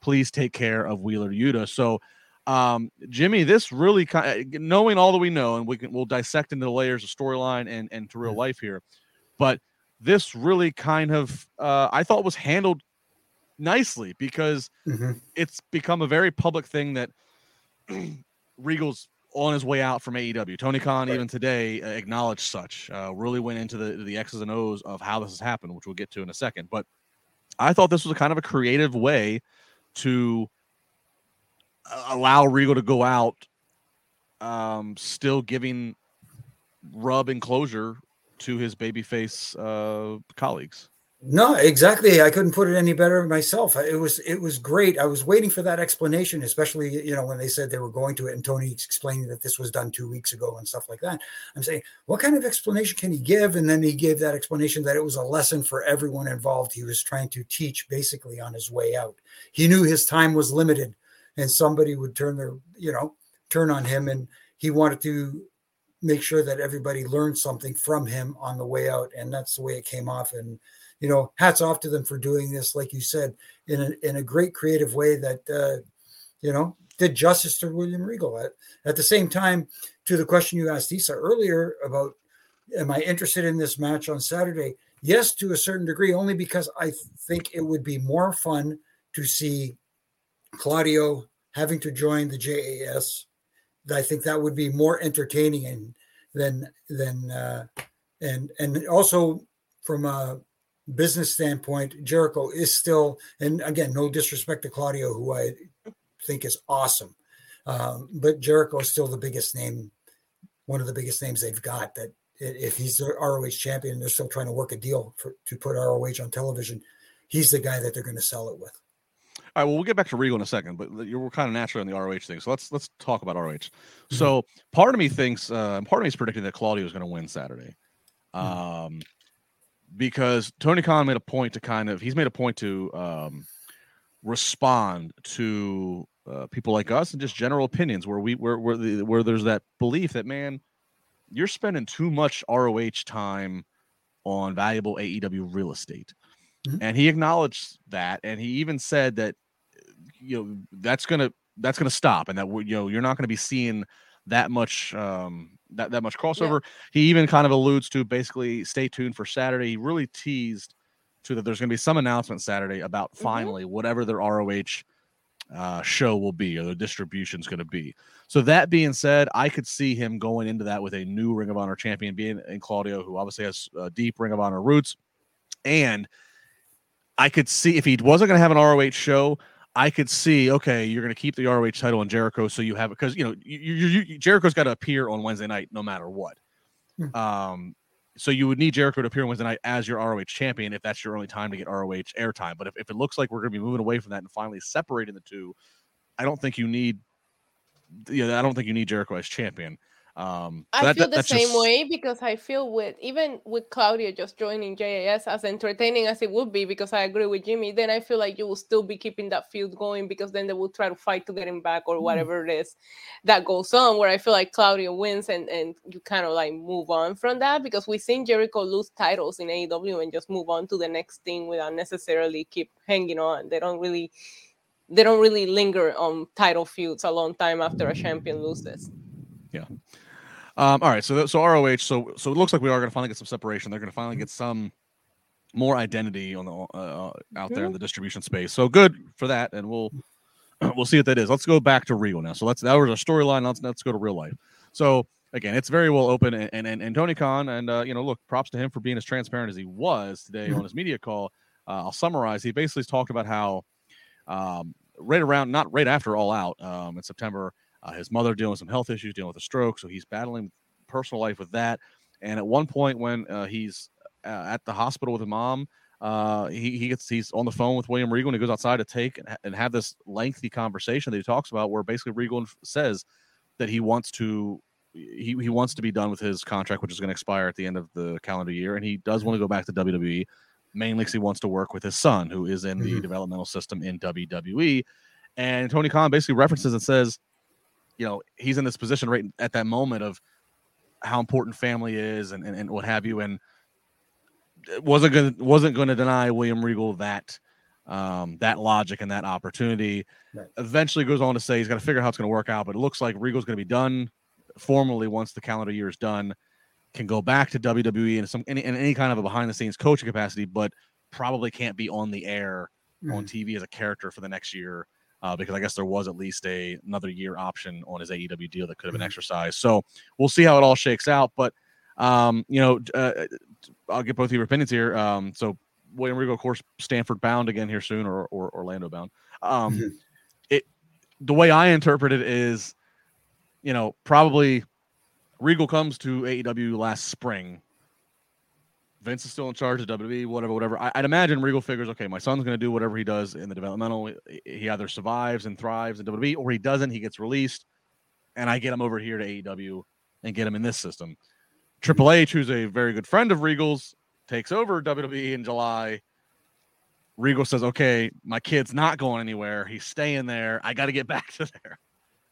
S1: Please take care of Wheeler Yuta. So, um, Jimmy, this really kind of, knowing all that we know, and we can we'll dissect into the layers of storyline and and to real mm-hmm. life here, but this really kind of uh, I thought was handled nicely because mm-hmm. it's become a very public thing that Regal's on his way out from AEW. Tony Khan right. even today uh, acknowledged such. Uh, really went into the the X's and O's of how this has happened, which we'll get to in a second. But I thought this was a kind of a creative way to uh, allow Regal to go out, um, still giving rub and closure to his babyface uh, colleagues.
S3: No, exactly. I couldn't put it any better myself. It was it was great. I was waiting for that explanation, especially you know when they said they were going to it, and Tony explaining that this was done two weeks ago and stuff like that. I'm saying, what kind of explanation can he give? And then he gave that explanation that it was a lesson for everyone involved. He was trying to teach basically on his way out. He knew his time was limited, and somebody would turn their you know turn on him, and he wanted to make sure that everybody learned something from him on the way out, and that's the way it came off. And you know, hats off to them for doing this, like you said, in a, in a great creative way that, uh, you know, did justice to William Regal. At, at the same time, to the question you asked Isa earlier about, am I interested in this match on Saturday? Yes, to a certain degree, only because I think it would be more fun to see Claudio having to join the JAS. I think that would be more entertaining and than than uh, and and also from a business standpoint, Jericho is still, and again, no disrespect to Claudio, who I think is awesome, um, but Jericho is still the biggest name, one of the biggest names they've got. That if he's the ROH champion, they're still trying to work a deal for, to put ROH on television. He's the guy that they're going to sell it with.
S1: All right, well, we'll get back to Regal in a second, but you're kind of naturally on the ROH thing, so let's let's talk about ROH. Mm-hmm. So part of me thinks, uh, part of me is predicting that Claudio is going to win Saturday. Mm-hmm. Because Tony Khan made a point to kind of he's made a point to um, respond to uh, people like us and just general opinions where we where where, the, where there's that belief that man you're spending too much ROH time on valuable AEW real estate. Mm-hmm. And he acknowledged that and he even said that you know that's going to that's going to stop and that you know you're not going to be seeing that much um that, that much crossover. Yeah. He even kind of alludes to basically stay tuned for Saturday. He really teased to that there's going to be some announcement Saturday about mm-hmm. finally whatever their ROH uh, show will be or the distribution is going to be. So that being said, I could see him going into that with a new Ring of Honor champion, being in Claudio, who obviously has uh, deep Ring of Honor roots, and I could see if he wasn't going to have an ROH show, I could see, okay, you're going to keep the ROH title on Jericho, so you have it because you know you, you, you, Jericho's got to appear on Wednesday night no matter what. Mm. Um, so you would need Jericho to appear on Wednesday night as your ROH champion if that's your only time to get ROH airtime. But if, if it looks like we're going to be moving away from that and finally separating the two, I don't think you need. Yeah, I don't think you need Jericho as champion. Um,
S2: I that, feel that, the same just... way because I feel with even with Claudio just joining JAS as entertaining as it would be because I agree with Jimmy. Then I feel like you will still be keeping that field going because then they will try to fight to get him back or mm. whatever mm. it is that goes on. Where I feel like Claudio wins and and you kind of like move on from that because we've seen Jericho lose titles in AEW and just move on to the next thing without necessarily keep hanging on. They don't really they don't really linger on title feuds a long time after a champion loses.
S1: Yeah. Um, all right, so so ROH, so so it looks like we are going to finally get some separation. They're going to finally get some more identity on the uh, uh out there in the distribution space. So good for that, and we'll we'll see what that is. Let's go back to real now. So let's that was a storyline. Let's let's go to real life. So again, it's very well open, and and and, Tony Khan, and uh, you know, look, props to him for being as transparent as he was today on his media call. Uh, I'll summarize. He basically talked about how um, right around, not right after All Out um, in September, uh, his mother dealing with some health issues, dealing with a stroke, so he's battling personal life with that. And at one point, when uh, he's uh, at the hospital with his mom, uh, he, he gets he's on the phone with William Regal and he goes outside to take and, and have this lengthy conversation that he talks about where basically Regal says that he wants to he, he wants to be done with his contract, which is going to expire at the end of the calendar year, and he does want to go back to WWE mainly because he wants to work with his son, who is in the mm-hmm. developmental system in WWE. And Tony Khan basically references and says, you know, he's in this position right at that moment of how important family is and, and, and what have you. And wasn't going wasn't going to deny William Regal that um, that logic and that opportunity. Right. Eventually goes on to say he's got to figure out how it's going to work out, but it looks like Regal's going to be done formally once the calendar year is done. Can go back to WWE in some in, in any kind of a behind the scenes coaching capacity, but probably can't be on the air mm. on TV as a character for the next year. Uh, because I guess there was at least a another year option on his AEW deal that could have been mm. exercised. So we'll see how it all shakes out. But um, you know, uh, I'll get both of your opinions here. Um, so William Regal, of course, Stamford bound again here soon, or, or Orlando bound. Um, mm-hmm. It the way I interpret it is, you know, probably Regal comes to AEW last spring. Vince is still in charge of WWE, whatever, whatever. I, would imagine Regal figures, okay, my son's going to do whatever he does in the developmental. He either survives and thrives in WWE, or he doesn't. He gets released, and I get him over here to AEW and get him in this system. Triple H, who's a very good friend of Regal's, takes over WWE in July. Regal says, "Okay, my kid's not going anywhere. He's staying there. I got to get back to there."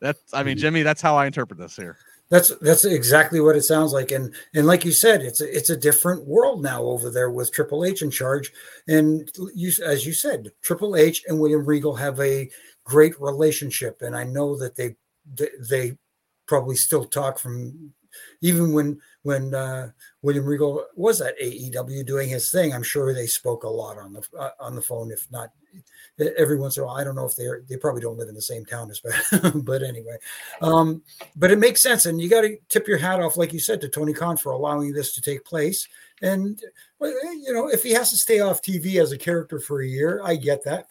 S1: That's, I mean, mm-hmm. Jimmy, that's how I interpret this here.
S3: That's that's exactly what it sounds like, and and like you said, it's a, it's a different world now over there with Triple H in charge, and you as you said, Triple H and William Regal have a great relationship, and I know that they they probably still talk from even when when uh, William Regal was at AEW doing his thing, I'm sure they spoke a lot on the uh, on the phone, if not every once in a while. I don't know if they they probably don't live in the same town as, but but anyway, um, but it makes sense, and you got to tip your hat off, like you said, to Tony Khan for allowing this to take place. And you know, if he has to stay off TV as a character for a year, I get that.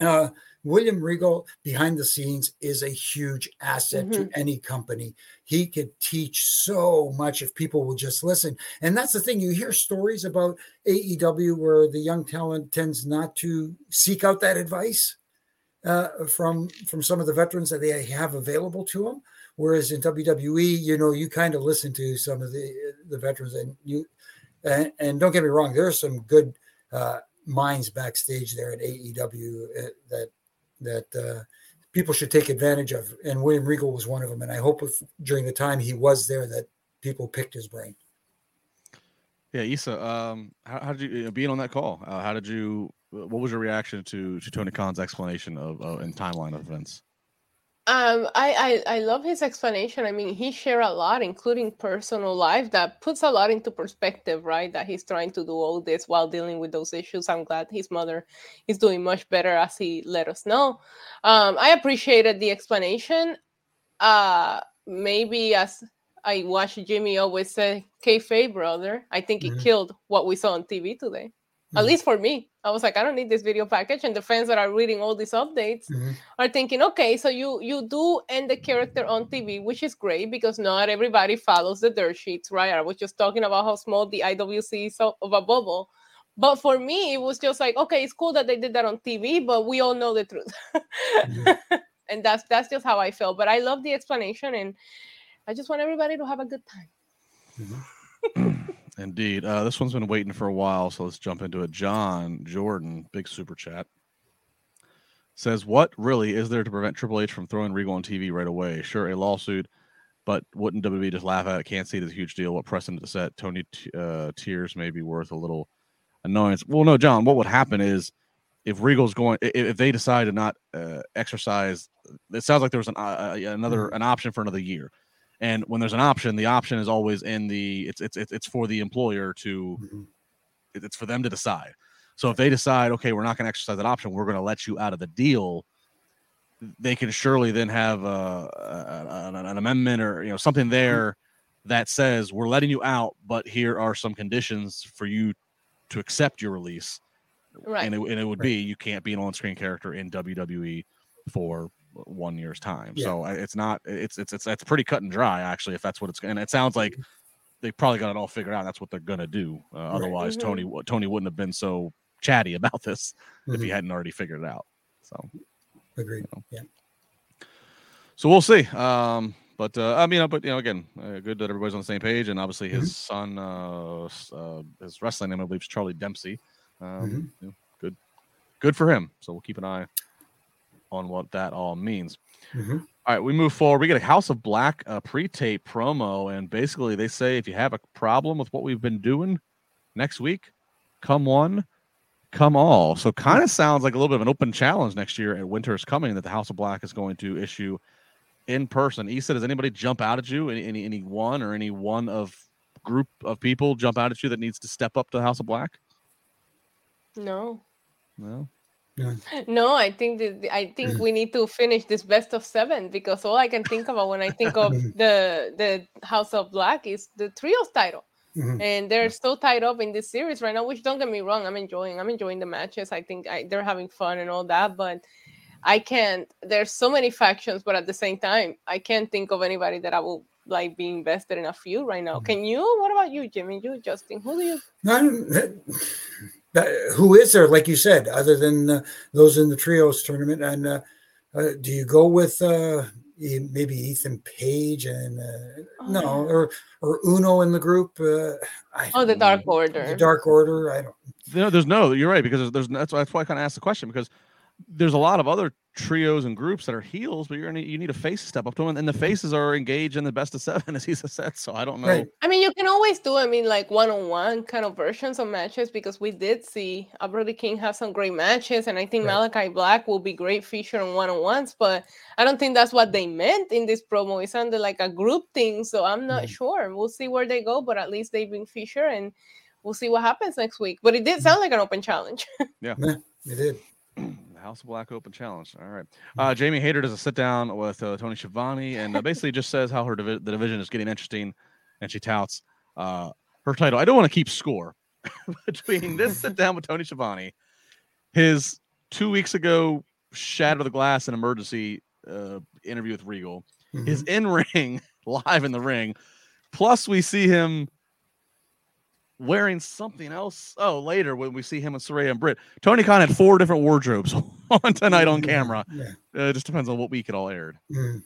S3: Uh, William Regal behind the scenes is a huge asset mm-hmm. to any company. He could teach so much if people will just listen. And that's the thing. You hear stories about AEW where the young talent tends not to seek out that advice uh, from from some of the veterans that they have available to them. Whereas in WWE, you know, you kind of listen to some of the the veterans, and you and, and don't get me wrong, there are some good uh, minds backstage there at AEW uh, that that uh, people should take advantage of. And William Regal was one of them. And I hope if, during the time he was there that people picked his brain.
S1: Yeah, Isa, um, how, how, did you being on that call? Uh, how did you? What was your reaction to to Tony Khan's explanation of uh, and timeline of events?
S2: Um, I, I I love his explanation. I mean, he shared a lot, including personal life, that puts a lot into perspective, right? That he's trying to do all this while dealing with those issues. I'm glad his mother is doing much better, as he let us know. Um, I appreciated the explanation. Uh, maybe as I watched Jimmy always say, "Kayfabe, brother." I think mm-hmm. it killed what we saw on TV today. Mm-hmm. At least for me, I was like, I don't need this video package. And the fans that are reading all these updates mm-hmm. are thinking, okay, so you you do end the character on TV, which is great because not everybody follows the dirt sheets, right? I was just talking about how small the IWC is of a bubble. But for me, it was just like, okay, it's cool that they did that on TV, but we all know the truth. mm-hmm. and that's that's just how I felt. But I love the explanation and I just want everybody to have a good time.
S1: Mm-hmm. Indeed. Uh, this one's been waiting for a while, so let's jump into it. John Jordan, big super chat, says, What really is there to prevent Triple H from throwing Regal on TV right away? Sure, a lawsuit, but wouldn't WWE just laugh at it? Can't see the huge deal. What precedent to set? Tony uh, Tears may be worth a little annoyance. Well, no, John, what would happen is if Regal's going, if they decide to not uh, exercise, it sounds like there was an, uh, another mm-hmm. an option for another year. And when there's an option, the option is always in the it's it's it's for the employer to mm-hmm. it's for them to decide. So if they decide, okay, we're not going to exercise that option, we're going to let you out of the deal. They can surely then have a, a, an amendment or you know something mm-hmm. there that says we're letting you out, but here are some conditions for you to accept your release.
S2: Right.
S1: and it, and it would
S3: Right.
S1: be you can't be an on-screen character in WWE for one year's time.
S3: Yeah.
S1: So it's not it's it's it's that's pretty cut and dry actually if that's what it's and it sounds like they probably got it all figured out. That's what they're gonna do. Uh, Otherwise,
S2: Mhm.
S1: Tony Tony wouldn't have been so chatty about this if he
S3: Mhm.
S1: hadn't already figured it out. So
S3: Agreed. Yeah.
S1: so we'll see. Um, but uh, I mean, uh, but you know, again, uh, good that everybody's on the same page, and obviously his son, uh, s- uh, his wrestling name, I believe, is Charlie Dempsey. Um, you know, good, good for him. So we'll keep an eye on what that all means.
S3: Mhm.
S1: All right, we move forward. We get a House of Black uh, pre-tape promo, and basically they say if you have a problem with what we've been doing next week, come one, come all. So kind of sounds like a little bit of an open challenge next year at is Coming that the House of Black is going to issue in person. Isa, does anybody jump out at you? Any, any any one or any one of group of people jump out at you that needs to step up to the House of Black?
S2: No.
S1: No.
S2: No, I think that I think we need to finish this best of seven because all I can think about when I think of the the House of Black is the trios title.
S3: Mhm.
S2: And they're so tied up in this series right now, which don't get me wrong, I'm enjoying. I'm enjoying the matches. I think I, they're having fun and all that, but I can't. There's so many factions, but at the same time, I can't think of anybody that I will like be invested in a few right now. Can you? What about you, Jimmy? You, Justin? Who do you?
S3: No, I don't- that- that- who is there, like you said, other than uh, those in the trios tournament? And uh, uh, do you go with uh, maybe Ethan Page and uh,
S2: Oh,
S3: no, or or Uno in the group? Uh,
S2: Oh, the
S3: don't
S2: Dark. Order.
S3: The Dark Order. I don't.
S1: No, there's no. You're right because there's, there's that's why, that's why I kind of asked the question because there's a lot of other trios and groups that are heels, but you're gonna you need a face to step up to them, and the faces are engaged in the best of seven, as he said. So I don't know.
S3: Right.
S2: I mean, you can always do, I mean, like one on one kind of versions of matches because we did see uh, Brody King have some great matches, and I think
S3: Right.
S2: Malachi Black will be great feature on one on ones, but I don't think that's what they meant in this promo. It sounded like a group thing, so I'm not
S3: Mhm.
S2: sure. We'll see where they go, but at least they've been featured, and we'll see what happens next week. But it did sound like an open challenge.
S3: Yeah, it did.
S1: House of Black Open Challenge. All right. Uh, Jamie Hayter does a sit down with uh, Tony Schiavone and uh, basically just says how her divi- the division is getting interesting, and she touts uh, her title. I don't want to keep score between this sit down with Tony Schiavone, his two weeks ago shatter the glass and emergency uh, interview with Regal,
S3: Mhm.
S1: his in ring live in the ring, plus we see him wearing something else. Oh, later when we see him with Saraya and Britt, Tony Khan had four different wardrobes on tonight on camera.
S3: Yeah.
S1: Uh, it just depends on what week it all aired.
S3: Mhm.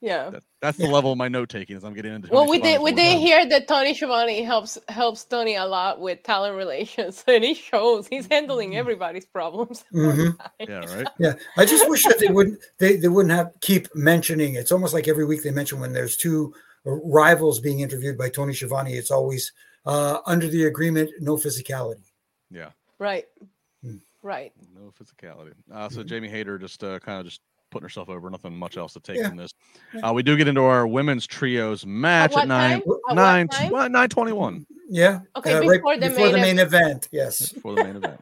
S2: yeah.
S1: That, that's the
S3: Yeah.
S1: level of my note taking as I'm getting into.
S2: Well,
S1: Tony
S2: we did we did hear that Tony Schiavone helps helps Tony a lot with talent relations, and he shows he's handling everybody's problems.
S3: Mhm.
S1: Yeah, right.
S3: Yeah, I just wish that they wouldn't they, they wouldn't have keep mentioning. It's almost like every week they mention when there's two rivals being interviewed by Tony Schiavone. It's always uh, under the agreement, no physicality.
S1: Yeah,
S2: Right.
S3: Hmm.
S2: Right.
S1: no physicality. Uh, so
S3: Mhm.
S1: Jamie Hayter just uh, kind of just putting herself over. Nothing much else to take
S3: Yeah.
S1: from this.
S3: Yeah.
S1: Uh, we do get into our women's trios match at,
S2: what
S1: nine
S2: time? At what
S1: nine
S2: time?
S1: nine twenty one
S3: Yeah.
S2: Okay,
S3: uh,
S2: before the
S3: before the
S2: main
S3: main event. Yes.
S1: for the main event.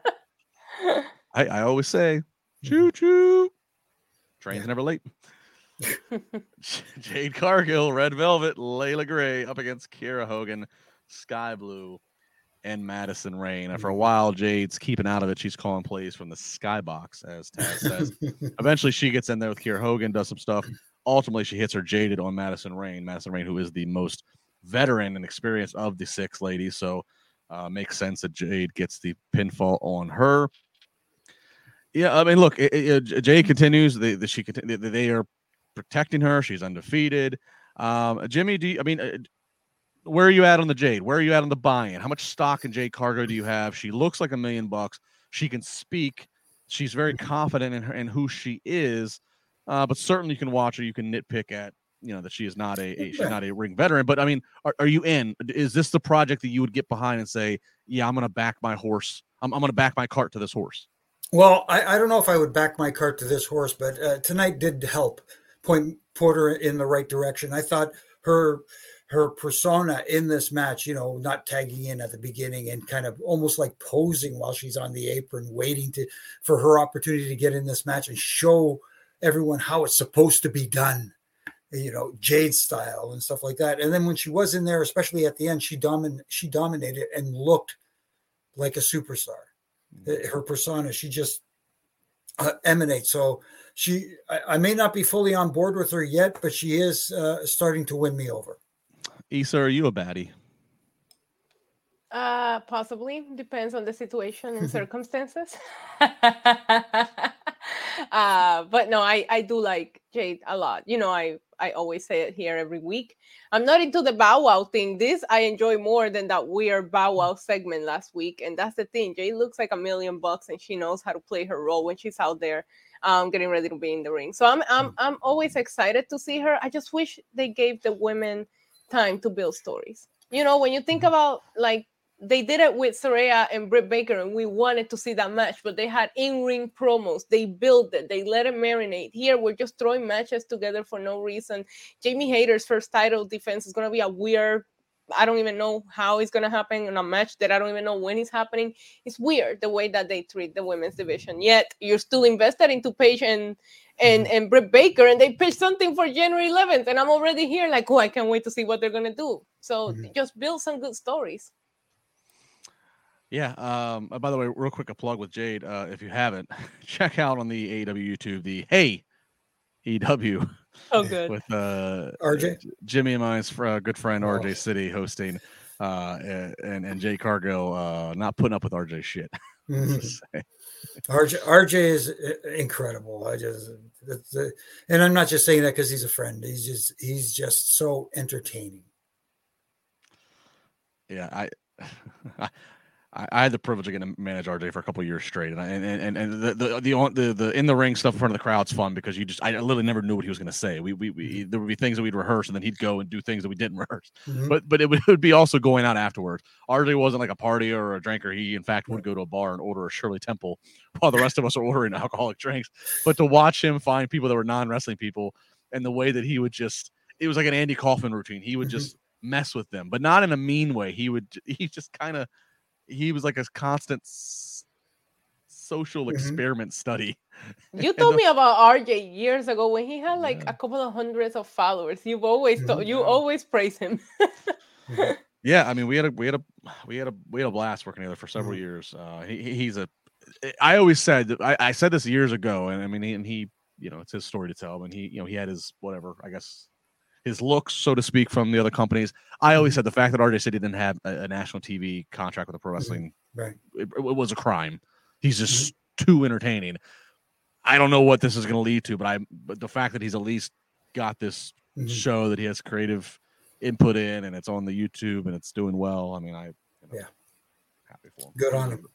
S1: I, I always say, choo choo. Train's
S3: Yeah.
S1: never late. Jade Cargill, Red Velvet, Leila Grey up against Kiera Hogan, Skye Blue, and Madison Rayne. And for a while, Jade's keeping out of it. She's calling plays from the skybox, as Taz says. Eventually, she gets in there with Kiera Hogan, does some stuff. Ultimately, she hits her jaded on Madison Rayne. Madison Rayne, who is the most veteran and experienced of the six ladies. So, uh, makes sense that Jade gets the pinfall on her. Yeah, I mean, look, it, it, Jade continues. They, the, she they, they are protecting her. She's undefeated. Um, Jimmy, do you, I mean, uh, where are you at on the Jade? Where are you at on the buy-in? How much stock in Jade Cargill do you have? She looks like a million bucks. She can speak. She's very confident in her and who she is. Uh, but certainly you can watch her. You can nitpick at you know that she is not a, a she's not a ring veteran. But I mean, are, are you in? Is this the project that you would get behind and say, yeah, I'm going to back my horse. I'm, I'm going to back my cart to this horse.
S3: Well, I, I don't know if I would back my cart to this horse, but uh, tonight did help point Porter in the right direction. I thought her her persona in this match, you know, not tagging in at the beginning and kind of almost like posing while she's on the apron, waiting to for her opportunity to get in this match and show everyone how it's supposed to be done. You know, Jade style and stuff like that. And then when she was in there, especially at the end, she domin she dominated and looked like a superstar Uh, Her persona, she just uh, emanates. So she, I, I may not be fully on board with her yet, but she is uh, starting to win me over.
S1: Isa, are you a baddie?
S2: Uh, possibly depends on the situation and circumstances. uh, but no, I I do like Jade a lot. You know, I I always say it here every week. I'm not into the Bow Wow thing. This I enjoy more than that weird Bow Wow segment last week. And that's the thing. Jade looks like a million bucks, and she knows how to play her role when she's out there, um, getting ready to be in the ring. So I'm I'm I'm always excited to see her. I just wish they gave the women time to build stories. You know, when you think mm-hmm. about like they did it with Saraya and Britt Baker, and we wanted to see that match, but they had in-ring promos. They built it, they let it marinate. Here, we're just throwing matches together for no reason. Jamie Hayter's first title defense is gonna be a weird. I don't even know how it's gonna happen in a match that I don't even know when it's happening. It's weird the way that they treat the women's division. Yet you're still invested into Paige and and and Britt Baker, and they pitched something for January 11th, and I'm already here like, oh, I can't wait to see what they're gonna do. So
S3: Mhm.
S2: just build some good stories.
S1: Yeah. Um. uh, by the way, real quick, a plug with Jade. Uh, if you haven't, check out on the AEW YouTube the Hey EW
S2: Oh, good.
S1: with uh
S3: RJ?
S1: Jimmy and mine's fr- uh, good friend
S3: Oh.
S1: RJ City hosting, uh, and and Jade Cargill uh not putting up with RJ shit.
S3: Mhm. RJ, RJ is uh, incredible. I just, and I'm not just saying that because he's a friend. He's just, he's just so entertaining.
S1: yeah, I, I I had the privilege of getting to manage RJ for a couple of years straight, and I, and and, and the, the the the the in the ring stuff in front of the crowd's fun because you just I literally never knew what he was going to say. We, we we there would be things that we'd rehearse, and then he'd go and do things that we didn't rehearse.
S3: Mhm.
S1: But but it would, it would be also going out afterwards. RJ wasn't like a partier or a drinker. He in fact would go to a bar and order a Shirley Temple while the rest of us are ordering alcoholic drinks. But to watch him find people that were non wrestling people and the way that he would just it was like an Andy Kaufman routine. He would
S3: Mhm.
S1: just mess with them, but not in a mean way. He would he just kind of he was like a constant s- social
S3: Mhm.
S1: experiment study.
S2: You told
S1: the-
S2: me about RJ years ago when he had like
S1: Yeah.
S2: a couple of hundreds of followers. You've always told,
S3: Mhm.
S2: you always praise him.
S3: Mhm.
S1: Yeah, I mean, we had a we had a we had a we had a blast working together for several
S3: Mhm.
S1: years. Uh, he, he- he's a. I always said I, I said this years ago, and I mean, he, and he, you know, it's his story to tell. And he, you know, he had his whatever, I guess, his looks, so to speak, from the other companies. I always
S3: Mhm.
S1: said the fact that RJ City didn't have a, a national TV contract with a pro wrestling,
S3: Right.
S1: it, it was a crime. He's just too entertaining. I don't know what this is going to lead to, but I, but the fact that he's at least got this
S3: Mhm.
S1: show that he has creative input in and it's on the YouTube and it's doing well. I mean, I you know,
S3: Yeah.
S1: happy for him.
S3: Good on him.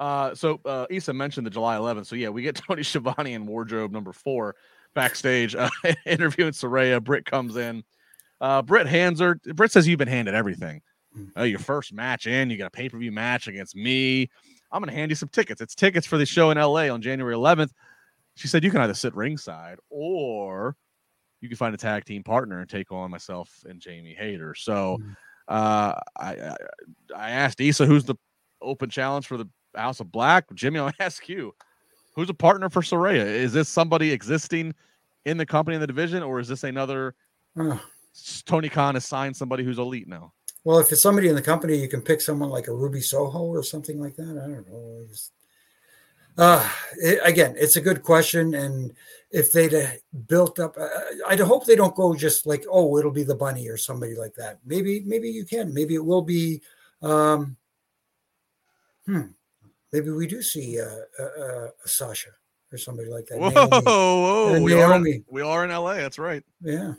S1: Uh, so uh, Isa mentioned the July 11th. So yeah, we get Tony Schiavone in wardrobe number four backstage uh, interviewing Saraya. Britt comes in. Uh, Britt hands her. Britt says you've been handed everything.
S3: Mm.
S1: Oh, your first match in. You got a pay per view match against me. I'm gonna hand you some tickets. It's tickets for the show in LA on January 11th. She said you can either sit ringside or you can find a tag team partner and take on myself and Jamie Hayter. So
S3: Mhm.
S1: uh, I, I I asked Isa who's the open challenge for the House of Black. Jimmy, I'll ask you, who's a partner for Saraya? Is this somebody existing in the company in the division, or is this another Tony Khan has signed somebody who's elite now?
S3: Well, if it's somebody in the company, you can pick someone like a Ruby Soho or something like that. I don't know. I just- Uh, it, again, it's a good question, and if they'd built up, uh, I'd hope they don't go just like, oh, it'll be the bunny or somebody like that. Maybe, maybe you can. Maybe it will be. Um, hmm. Maybe we do see uh, uh, uh, a Sasha or somebody like that.
S1: Whoa,
S3: Naomi.
S1: whoa, we are, in, we are in LA. That's right.
S3: Yeah.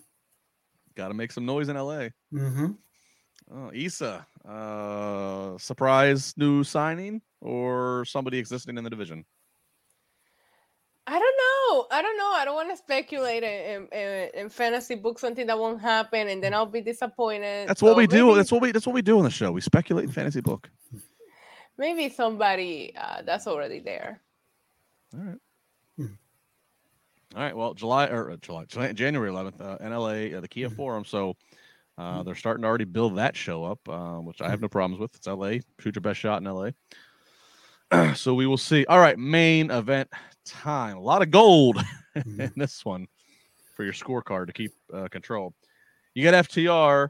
S1: Got to make some noise in LA.
S3: hmm
S1: Oh, Isa, uh, surprise new signing or somebody existing in the division?
S2: I don't know. I don't know. I don't want to speculate in, and, and fantasy book something that won't happen, and then I'll be disappointed.
S1: That's what
S2: So
S1: we do.
S2: maybe-
S1: That's what we. That's what we do on the show. We speculate in fantasy book.
S2: maybe somebody uh, that's already there.
S1: All right.
S3: Hmm.
S1: All right. Well, July or uh, July, July January 11th, uh, NLA, uh, the Kia
S3: Mhm.
S1: Forum. So uh,
S3: Mhm.
S1: they're starting to already build that show up, uh, which I have no problems with. It's LA. Shoot your best shot in LA. so we will see. All right. Main event time. A lot of gold in this one for your scorecard to keep uh, control. You got FTR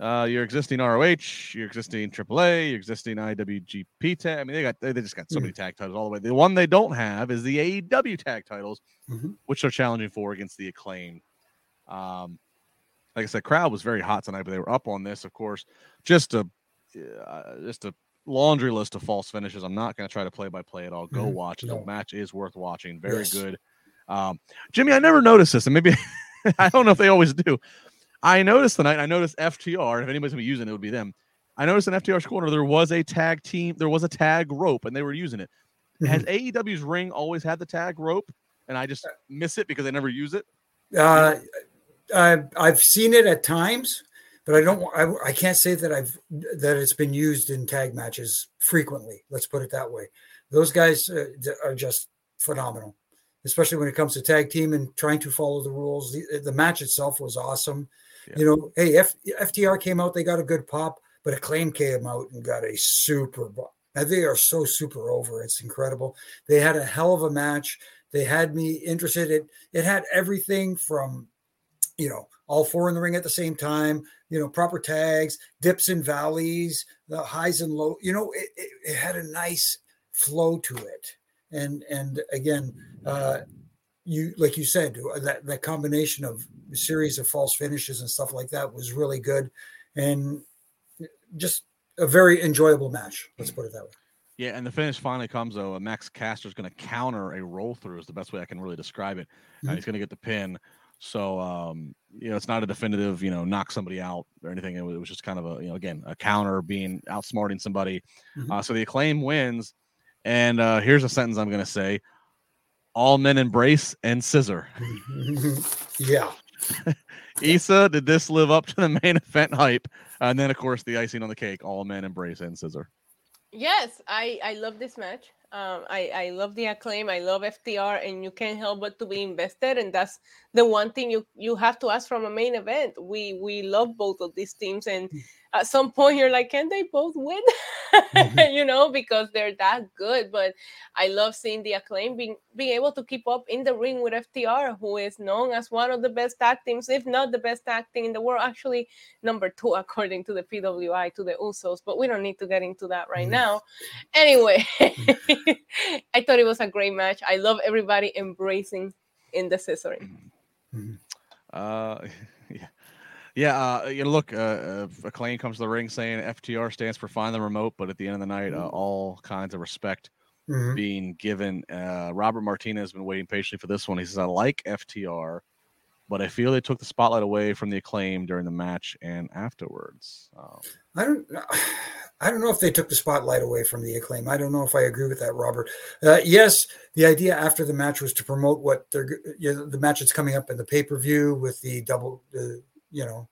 S1: uh, your existing ROH, your existing AAA, your existing IWGP tag. I mean, they got they, they just got so
S3: Mhm.
S1: many tag titles all the way. The one they don't have is the AEW tag titles,
S3: Mhm.
S1: which they're challenging for against the acclaim. Um, like I said, crowd was very hot tonight, but they were up on this, of course. Just a uh, just a laundry list of false finishes. I'm not going to try to play by play at all. Go
S3: Mhm.
S1: watch it.
S3: No.
S1: The match is worth watching. Very
S3: Yes.
S1: good. Um, Jimmy, I never noticed this, and maybe I don't know if they always do. I noticed tonight. I noticed FTR. If anybody's gonna be using it, it would be them. I noticed in FTR's corner there was a tag team. There was a tag rope, and they were using it. Has AEW's ring always had the tag rope, and I just miss it because I never use it?
S3: Uh, I've I've seen it at times, but I don't. I, I can't say that I've that it's been used in tag matches frequently. Let's put it that way. Those guys uh, are just phenomenal, especially when it comes to tag team and trying to follow the rules. The, the match itself was awesome.
S1: Yeah.
S3: You know, hey, F, FTR came out, they got a good pop, but Acclaim came out and got a super. Now they are so super over. It's incredible. They had a hell of a match. They had me interested. It it had everything from, you know, all four in the ring at the same time. You know, proper tags, dips and valleys, the highs and low. You know, it, it, it had a nice flow to it. And and again, uh, you like you said that that combination of a series of false finishes and stuff like that was really good, and just a very enjoyable match. Let's put it that way.
S1: Yeah, and the finish finally comes though. Max Caster is going to counter a roll through is the best way I can really describe it. And
S3: Mhm.
S1: he's going to get the pin. So um, you know, it's not a definitive, you know, knock somebody out or anything. It was, it was just kind of a, you know, again, a counter being outsmarting somebody.
S3: Mhm.
S1: Uh, so the acclaim wins. And uh, here's a sentence I'm going to say: All men embrace and scissor.
S3: yeah.
S1: Isa, did this live up to the main event hype? And then, of course, the icing on the cake: All men embrace and scissor.
S2: Yes, I I love this match. Um, I I love the acclaim. I love FTR, and you can't help but to be invested. And that's the one thing you you have to ask from a main event. We we love both of these teams, and at some point you're like, can they both win?
S3: Mhm.
S2: you know, because they're that good. But I love seeing the acclaim being being able to keep up in the ring with FTR, who is known as one of the best tag teams, if not the best tag team in the world. Actually, number two according to the PWI to the Usos. But we don't need to get into that right
S3: Mhm.
S2: now. Anyway, I thought it was a great match. I love everybody embracing in the scissoring.
S1: Uh, yeah. Uh, you know, look, uh, uh, acclaim comes to the ring saying FTR stands for find the remote, but at the end of the night, uh, all kinds of respect
S3: Mhm.
S1: being given. Uh, Robert Martinez has been waiting patiently for this one. He says, "I like FTR, but I feel they took the spotlight away from the acclaim during the match and afterwards." Um,
S3: I don't. I don't know if they took the spotlight away from the acclaim. I don't know if I agree with that, Robert. Uh, yes, the idea after the match was to promote what they're you know, the match that's coming up in the pay per view with the double, the you know,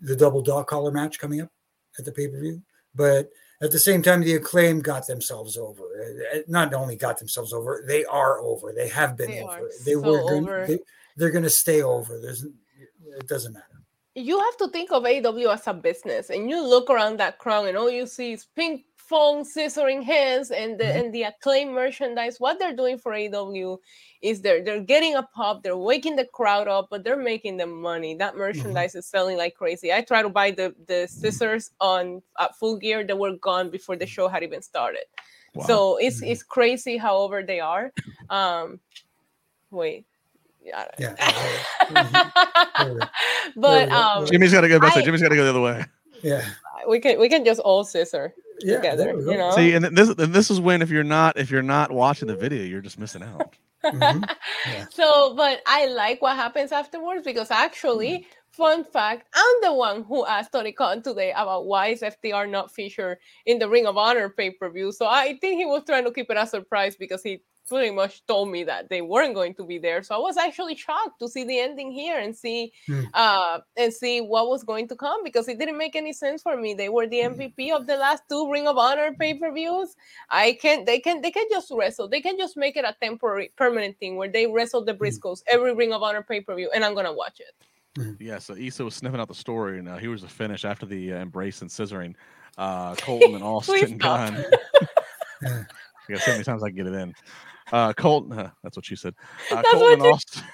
S3: the double dog collar match coming up at the pay per view. But at the same time, the acclaim got themselves over. Uh, Not only got themselves over, they are over. They have been
S2: They
S3: over.
S2: are
S3: They
S2: so
S3: were. Gonna,
S2: over.
S3: they, they're going to stay over. There's. It doesn't matter.
S2: you have to think of AEW as a business, and you look around that crowd, and all you see is ping pong, scissoring hands, and the
S3: Mhm.
S2: and the acclaim merchandise. What they're doing for AEW is they're they're getting a pop, they're waking the crowd up, but they're making the money. That merchandise is selling like crazy. I tried to buy the the scissors on at Full Gear, they were gone before the show had even started.
S1: wow.
S2: So it's
S3: Mhm.
S2: it's crazy how over they are. Um, wait. Yeah.
S3: Yeah.
S2: But um,
S1: Jimmy's got to go. That's.
S2: I-
S1: Jimmy's got to go the other way.
S3: Yeah.
S2: we can we can just all scissor
S3: Yeah.
S2: together,
S3: there
S2: you know.
S1: See, and this and this is when if you're not if you're not watching the video, you're just missing out.
S3: Mhm. Yeah.
S2: So, but I like what happens afterwards because actually,
S3: Mm.
S2: fun fact, I'm the one who asked Tony Khan today about why is FTR not featured in the Ring of Honor pay per view. So I think he was trying to keep it a surprise because he pretty much told me that they weren't going to be there. So I was actually shocked to see the ending here and see
S3: Hmm.
S2: uh and see what was going to come because it didn't make any sense for me. They were the
S3: Hmm.
S2: MVP of the last two Ring of Honor pay-per-views. I can't they can they can just wrestle. They can just make it a temporary permanent thing where they wrestle the Briscoes every Ring of Honor pay-per-view and I'm gonna watch it.
S1: Yeah, so Isa was sniffing out the story, and uh, he was the finish after the uh, embrace and scissoring. Uh, Colton and
S2: Please
S1: Austin
S2: stop.
S1: Gunn.
S3: Yeah.
S1: Yeah, so many times I can get it in. Uh, Colton, uh, that's what she said. Uh, Colton
S2: what
S1: and
S2: you-
S1: Austin.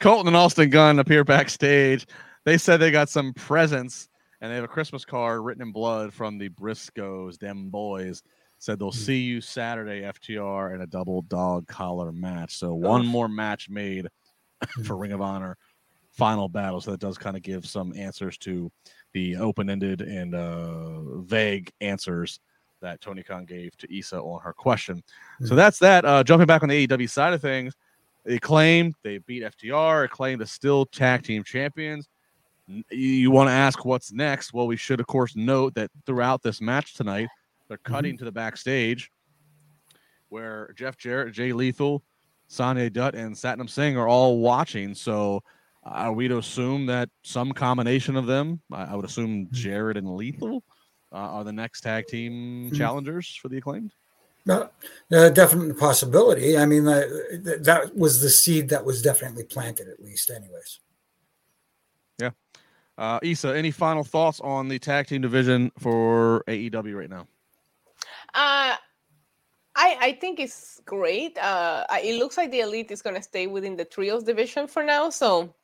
S1: Colton and Austin Gunn appear backstage. they said they got some presents and they have a Christmas card written in blood from the Briscoes, them boys. Said they'll
S3: Hmm.
S1: see you Saturday, FTR, in a double dog collar match. So one more match made for Ring of Honor final battle. So that does kind of give some answers to the open-ended and uh, vague answers that Tony Khan gave to Isa on her question. So
S3: Mhm.
S1: that's that. Uh, jumping back on the AEW side of things, they claimed they beat FTR, claimed the still tag team champions. You, want to ask what's next? Well, we should, of course, note that throughout this match tonight, they're cutting to the backstage where Jeff Jarrett, Jay Lethal, Sonjay Dutt, and Satnam Singh are all watching. So are we to assume that some combination of them, I, I would assume Jarrett and Lethal, uh, are the next tag team
S3: Mhm.
S1: challengers for the acclaimed?
S3: No, uh, definite possibility. I mean, uh, th- that was the seed that was definitely planted, at least, anyways. Yeah.
S1: Uh, Isa, any final thoughts on the tag team division for AEW right now?
S2: Uh, I I think it's great. Uh, it looks like the elite is going to stay within the trios division for now. So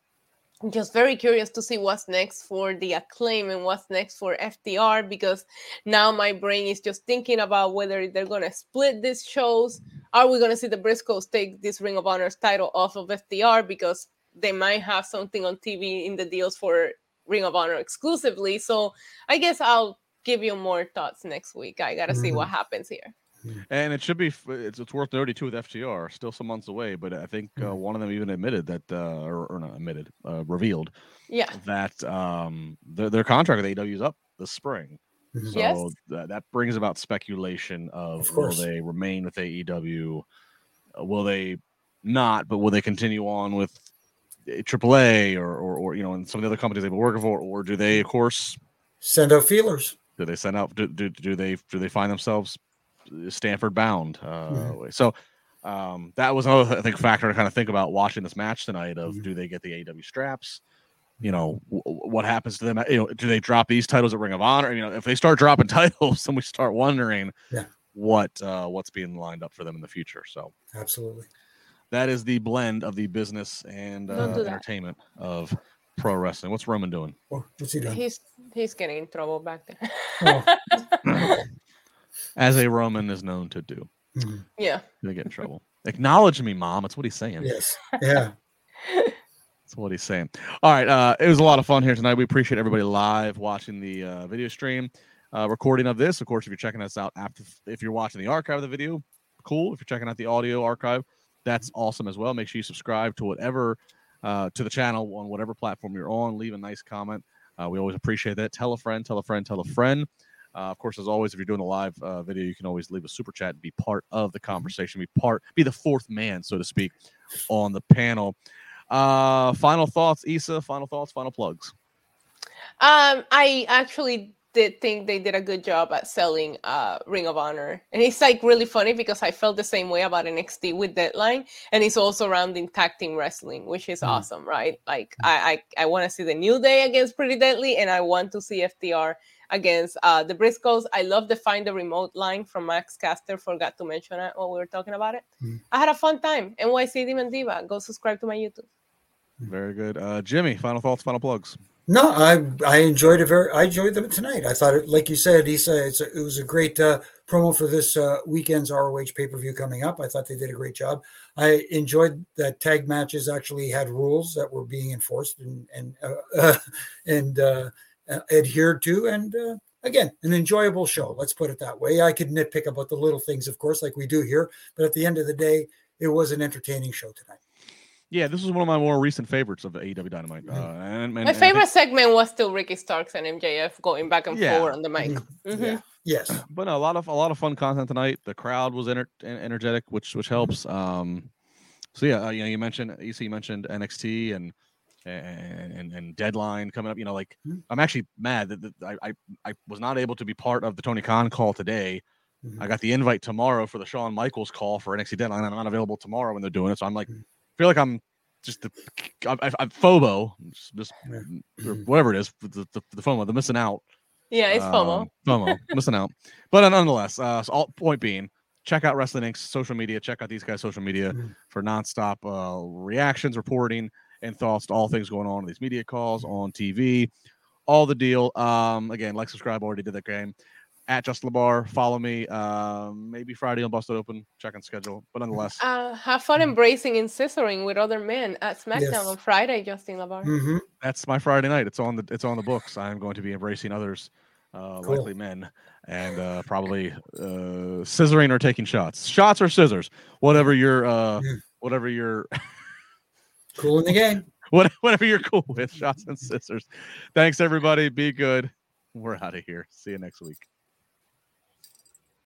S2: I'm just very curious to see what's next for the acclaim and what's next for FTR because now my brain is just thinking about whether they're going to split these shows. Are we going to see the Briscoes take this Ring of Honor's title off of FTR because they might have something on TV in the deals for Ring of Honor exclusively? So I guess I'll give you more thoughts next week. I got to see what mm-hmm. happens here.
S1: And it should be, it's, it's worth noting too with FTR, still some months away, but I think uh,
S3: Mhm.
S1: one of them even admitted that, uh, or, or not admitted, uh, revealed
S2: Yeah.
S1: that um, their, their contract with AEW is up this spring.
S3: Mhm.
S1: So
S2: Yes.
S1: tha- that brings about speculation of,
S3: Of
S1: will they remain with AEW? Uh, will they not, but will they continue on with AAA or, or, or, you know, and some of the other companies they've been working for? Or do they, of course,
S3: Send out feelers.
S1: do they send out do, do, do they do they find themselves Stamford bound uh
S3: Mhm.
S1: so um that was another i think factor to kind of think about watching this match tonight of
S3: Mhm.
S1: do they get the AEW straps you know w- w- what happens to them you know do they drop these titles at ring of honor you know if they start dropping titles then we start wondering
S3: Yeah.
S1: what uh what's being lined up for them in the future so
S3: Absolutely.
S1: that is the blend of the business and uh,
S2: do
S1: entertainment of pro wrestling what's roman doing
S3: Well, what's he doing?
S2: He's he's getting in trouble back there.
S3: Oh.
S1: as a roman is known to do
S3: Mhm.
S2: yeah.
S1: Gonna get in trouble. Acknowledge me, mom. That's what he's saying.
S3: Yes. Yeah.
S1: That's what he's saying. All right. Uh, it was a lot of fun here tonight. We appreciate everybody live watching the uh, video stream, uh, recording of this. Of course, if you're checking us out after, if you're watching the archive of the video, cool. If you're checking out the audio archive, that's awesome as well. Make sure you subscribe to whatever, uh, to the channel on whatever platform you're on. Leave a nice comment. Uh, we always appreciate that. Tell a friend, tell a friend, tell a friend. Uh, of course, as always, if you're doing a live uh, video, you can always leave a super chat and be part of the conversation, be part, be the fourth man, so to speak, on the panel. Uh, final thoughts, Isa. Final thoughts, final plugs.
S2: Um, I actually did think they did a good job at selling uh Ring of Honor. And it's like really funny because I felt the same way about NXT with Deadline. And it's also surrounding tag team wrestling, which is
S3: Mm.
S2: awesome, right? Like I I, I want to see the New Day against Pretty Deadly, and I want to see FTR against uh the Briscoes. I love the find the remote line from Max Caster. Forgot to mention it while we were talking about it.
S3: Mm.
S2: I had a fun time. NYC Demon Diva. Go subscribe to my YouTube.
S1: Very good. Uh, Jimmy, final thoughts, final plugs.
S3: No, I I enjoyed it very. I enjoyed them tonight. I thought, it, like you said, Isa, it's a, it was a great uh, promo for this uh, weekend's ROH pay per view coming up. I thought they did a great job. I enjoyed that tag matches actually had rules that were being enforced and and uh, uh, and uh, adhered to, and uh, again, an enjoyable show. Let's put it that way. I could nitpick about the little things, of course, like we do here, but at the end of the day, it was an entertaining show tonight.
S1: Yeah, this was one of my more recent favorites of the AEW Dynamite. Uh, and, and-
S2: My
S1: and think-
S2: favorite segment was still Ricky Starks and MJF going back and
S1: Yeah.
S2: forward on the mic.
S3: Mhm.
S2: Mhm.
S3: Yeah. Yes.
S1: but no, a lot of a lot of fun content tonight. The crowd was ener- energetic, which which helps. Um, so yeah, uh, you know, you mentioned you see, you mentioned NXT and and and, and deadline coming up. You know, like
S3: Mhm.
S1: I'm actually mad that, that I, I I was not able to be part of the Tony Khan call today.
S3: Mhm.
S1: I got the invite tomorrow for the Shawn Michaels call for NXT deadline. I'm not available tomorrow when they're doing it, so I'm like,
S3: Mhm.
S1: feel like I'm just the I, I'm FOBO, just, just
S3: Mhm.
S1: whatever it is, the, the, the FOMO, the missing out.
S2: Yeah, it's FOMO.
S1: Um, FOMO, missing out. But uh, nonetheless, uh, so all, point being, check out Wrestling Inc.'s social media. Check out these guys' social media
S3: Mhm.
S1: for nonstop uh, reactions, reporting, and thoughts to all things going on in these media calls on TV, all the deal. Um, again, like, subscribe, already did that game. At Just LaBar, follow me. Um, maybe Friday on Busted Open, check on schedule. But nonetheless,
S2: Uh, have fun embracing and scissoring with other men at SmackDown
S3: Yes.
S2: on Friday, Justin LaBar.
S3: hmm
S1: that's my Friday night. It's on the it's on the books. I'm going to be embracing others, uh,
S3: Cool.
S1: likely men, and uh, probably uh, scissoring or taking shots. Shots or scissors, whatever your uh,
S3: Mm.
S1: whatever your
S3: Cool in the game.
S1: whatever you're cool with. Shots and scissors. Thanks everybody. Be good. We're out of here. See you next week.